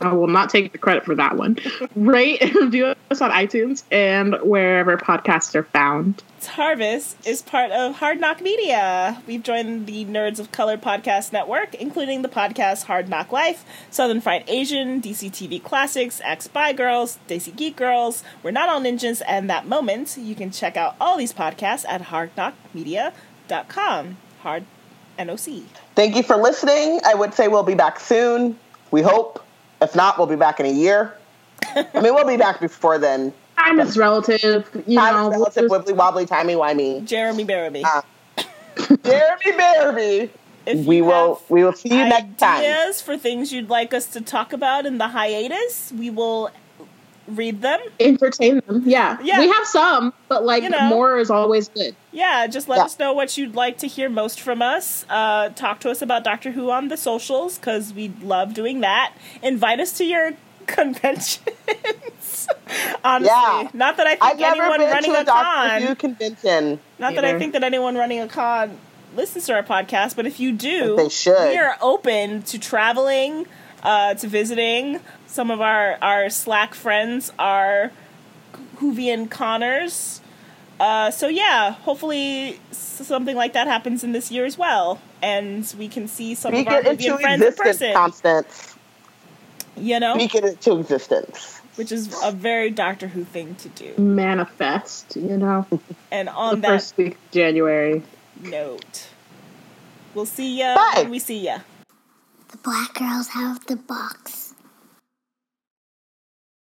I will not take the credit for that one. Rate and review us on iTunes and wherever podcasts are found. Harvest is part of Hard NOC Media. We've joined the Nerds of Color podcast network, including the podcast Hard NOC Life, Southern Fried Asian, DC TV Classics, X Spy Girls, Daisy Geek Girls, We're Not All Ninjas, and That Moment. You can check out all these podcasts at hardnocmedia.com. Hard N-O-C. Thank you for listening. I would say we'll be back soon. We hope. If not, we'll be back in a year. I mean, we'll be back before then. Time is relative. You Time know, is relative, just- wibbly wobbly, timey wimey. Jeremy Bearimy. Uh, Jeremy Bearimy. if We will we will see you next time. ideas for things you'd like us to talk about in the hiatus, we will read them. entertain them. Yeah. Yeah. We have some, but like You know. more is always good. Yeah, just let Yeah. us know what you'd like to hear most from us. Uh, talk to us about Doctor Who on the socials because we love doing that. Invite us to your conventions. Honestly, Yeah. not that I think I've never anyone been running to a a Doctor Who con. convention. Not that I think that anyone running a con listens to our podcast, but if you do, They should. we are open to traveling, uh, to visiting. Some of our, our Slack friends are Whovian Connors. Uh, so yeah, hopefully something like that happens in this year as well, and we can see some Speak of our it into friends in existence, person. Constance. you know, Speak it into existence. which is a very Doctor Who thing to do. Manifest, you know. And the on that first week of January. note, we'll see ya Bye. when we see ya. The black girls have the box.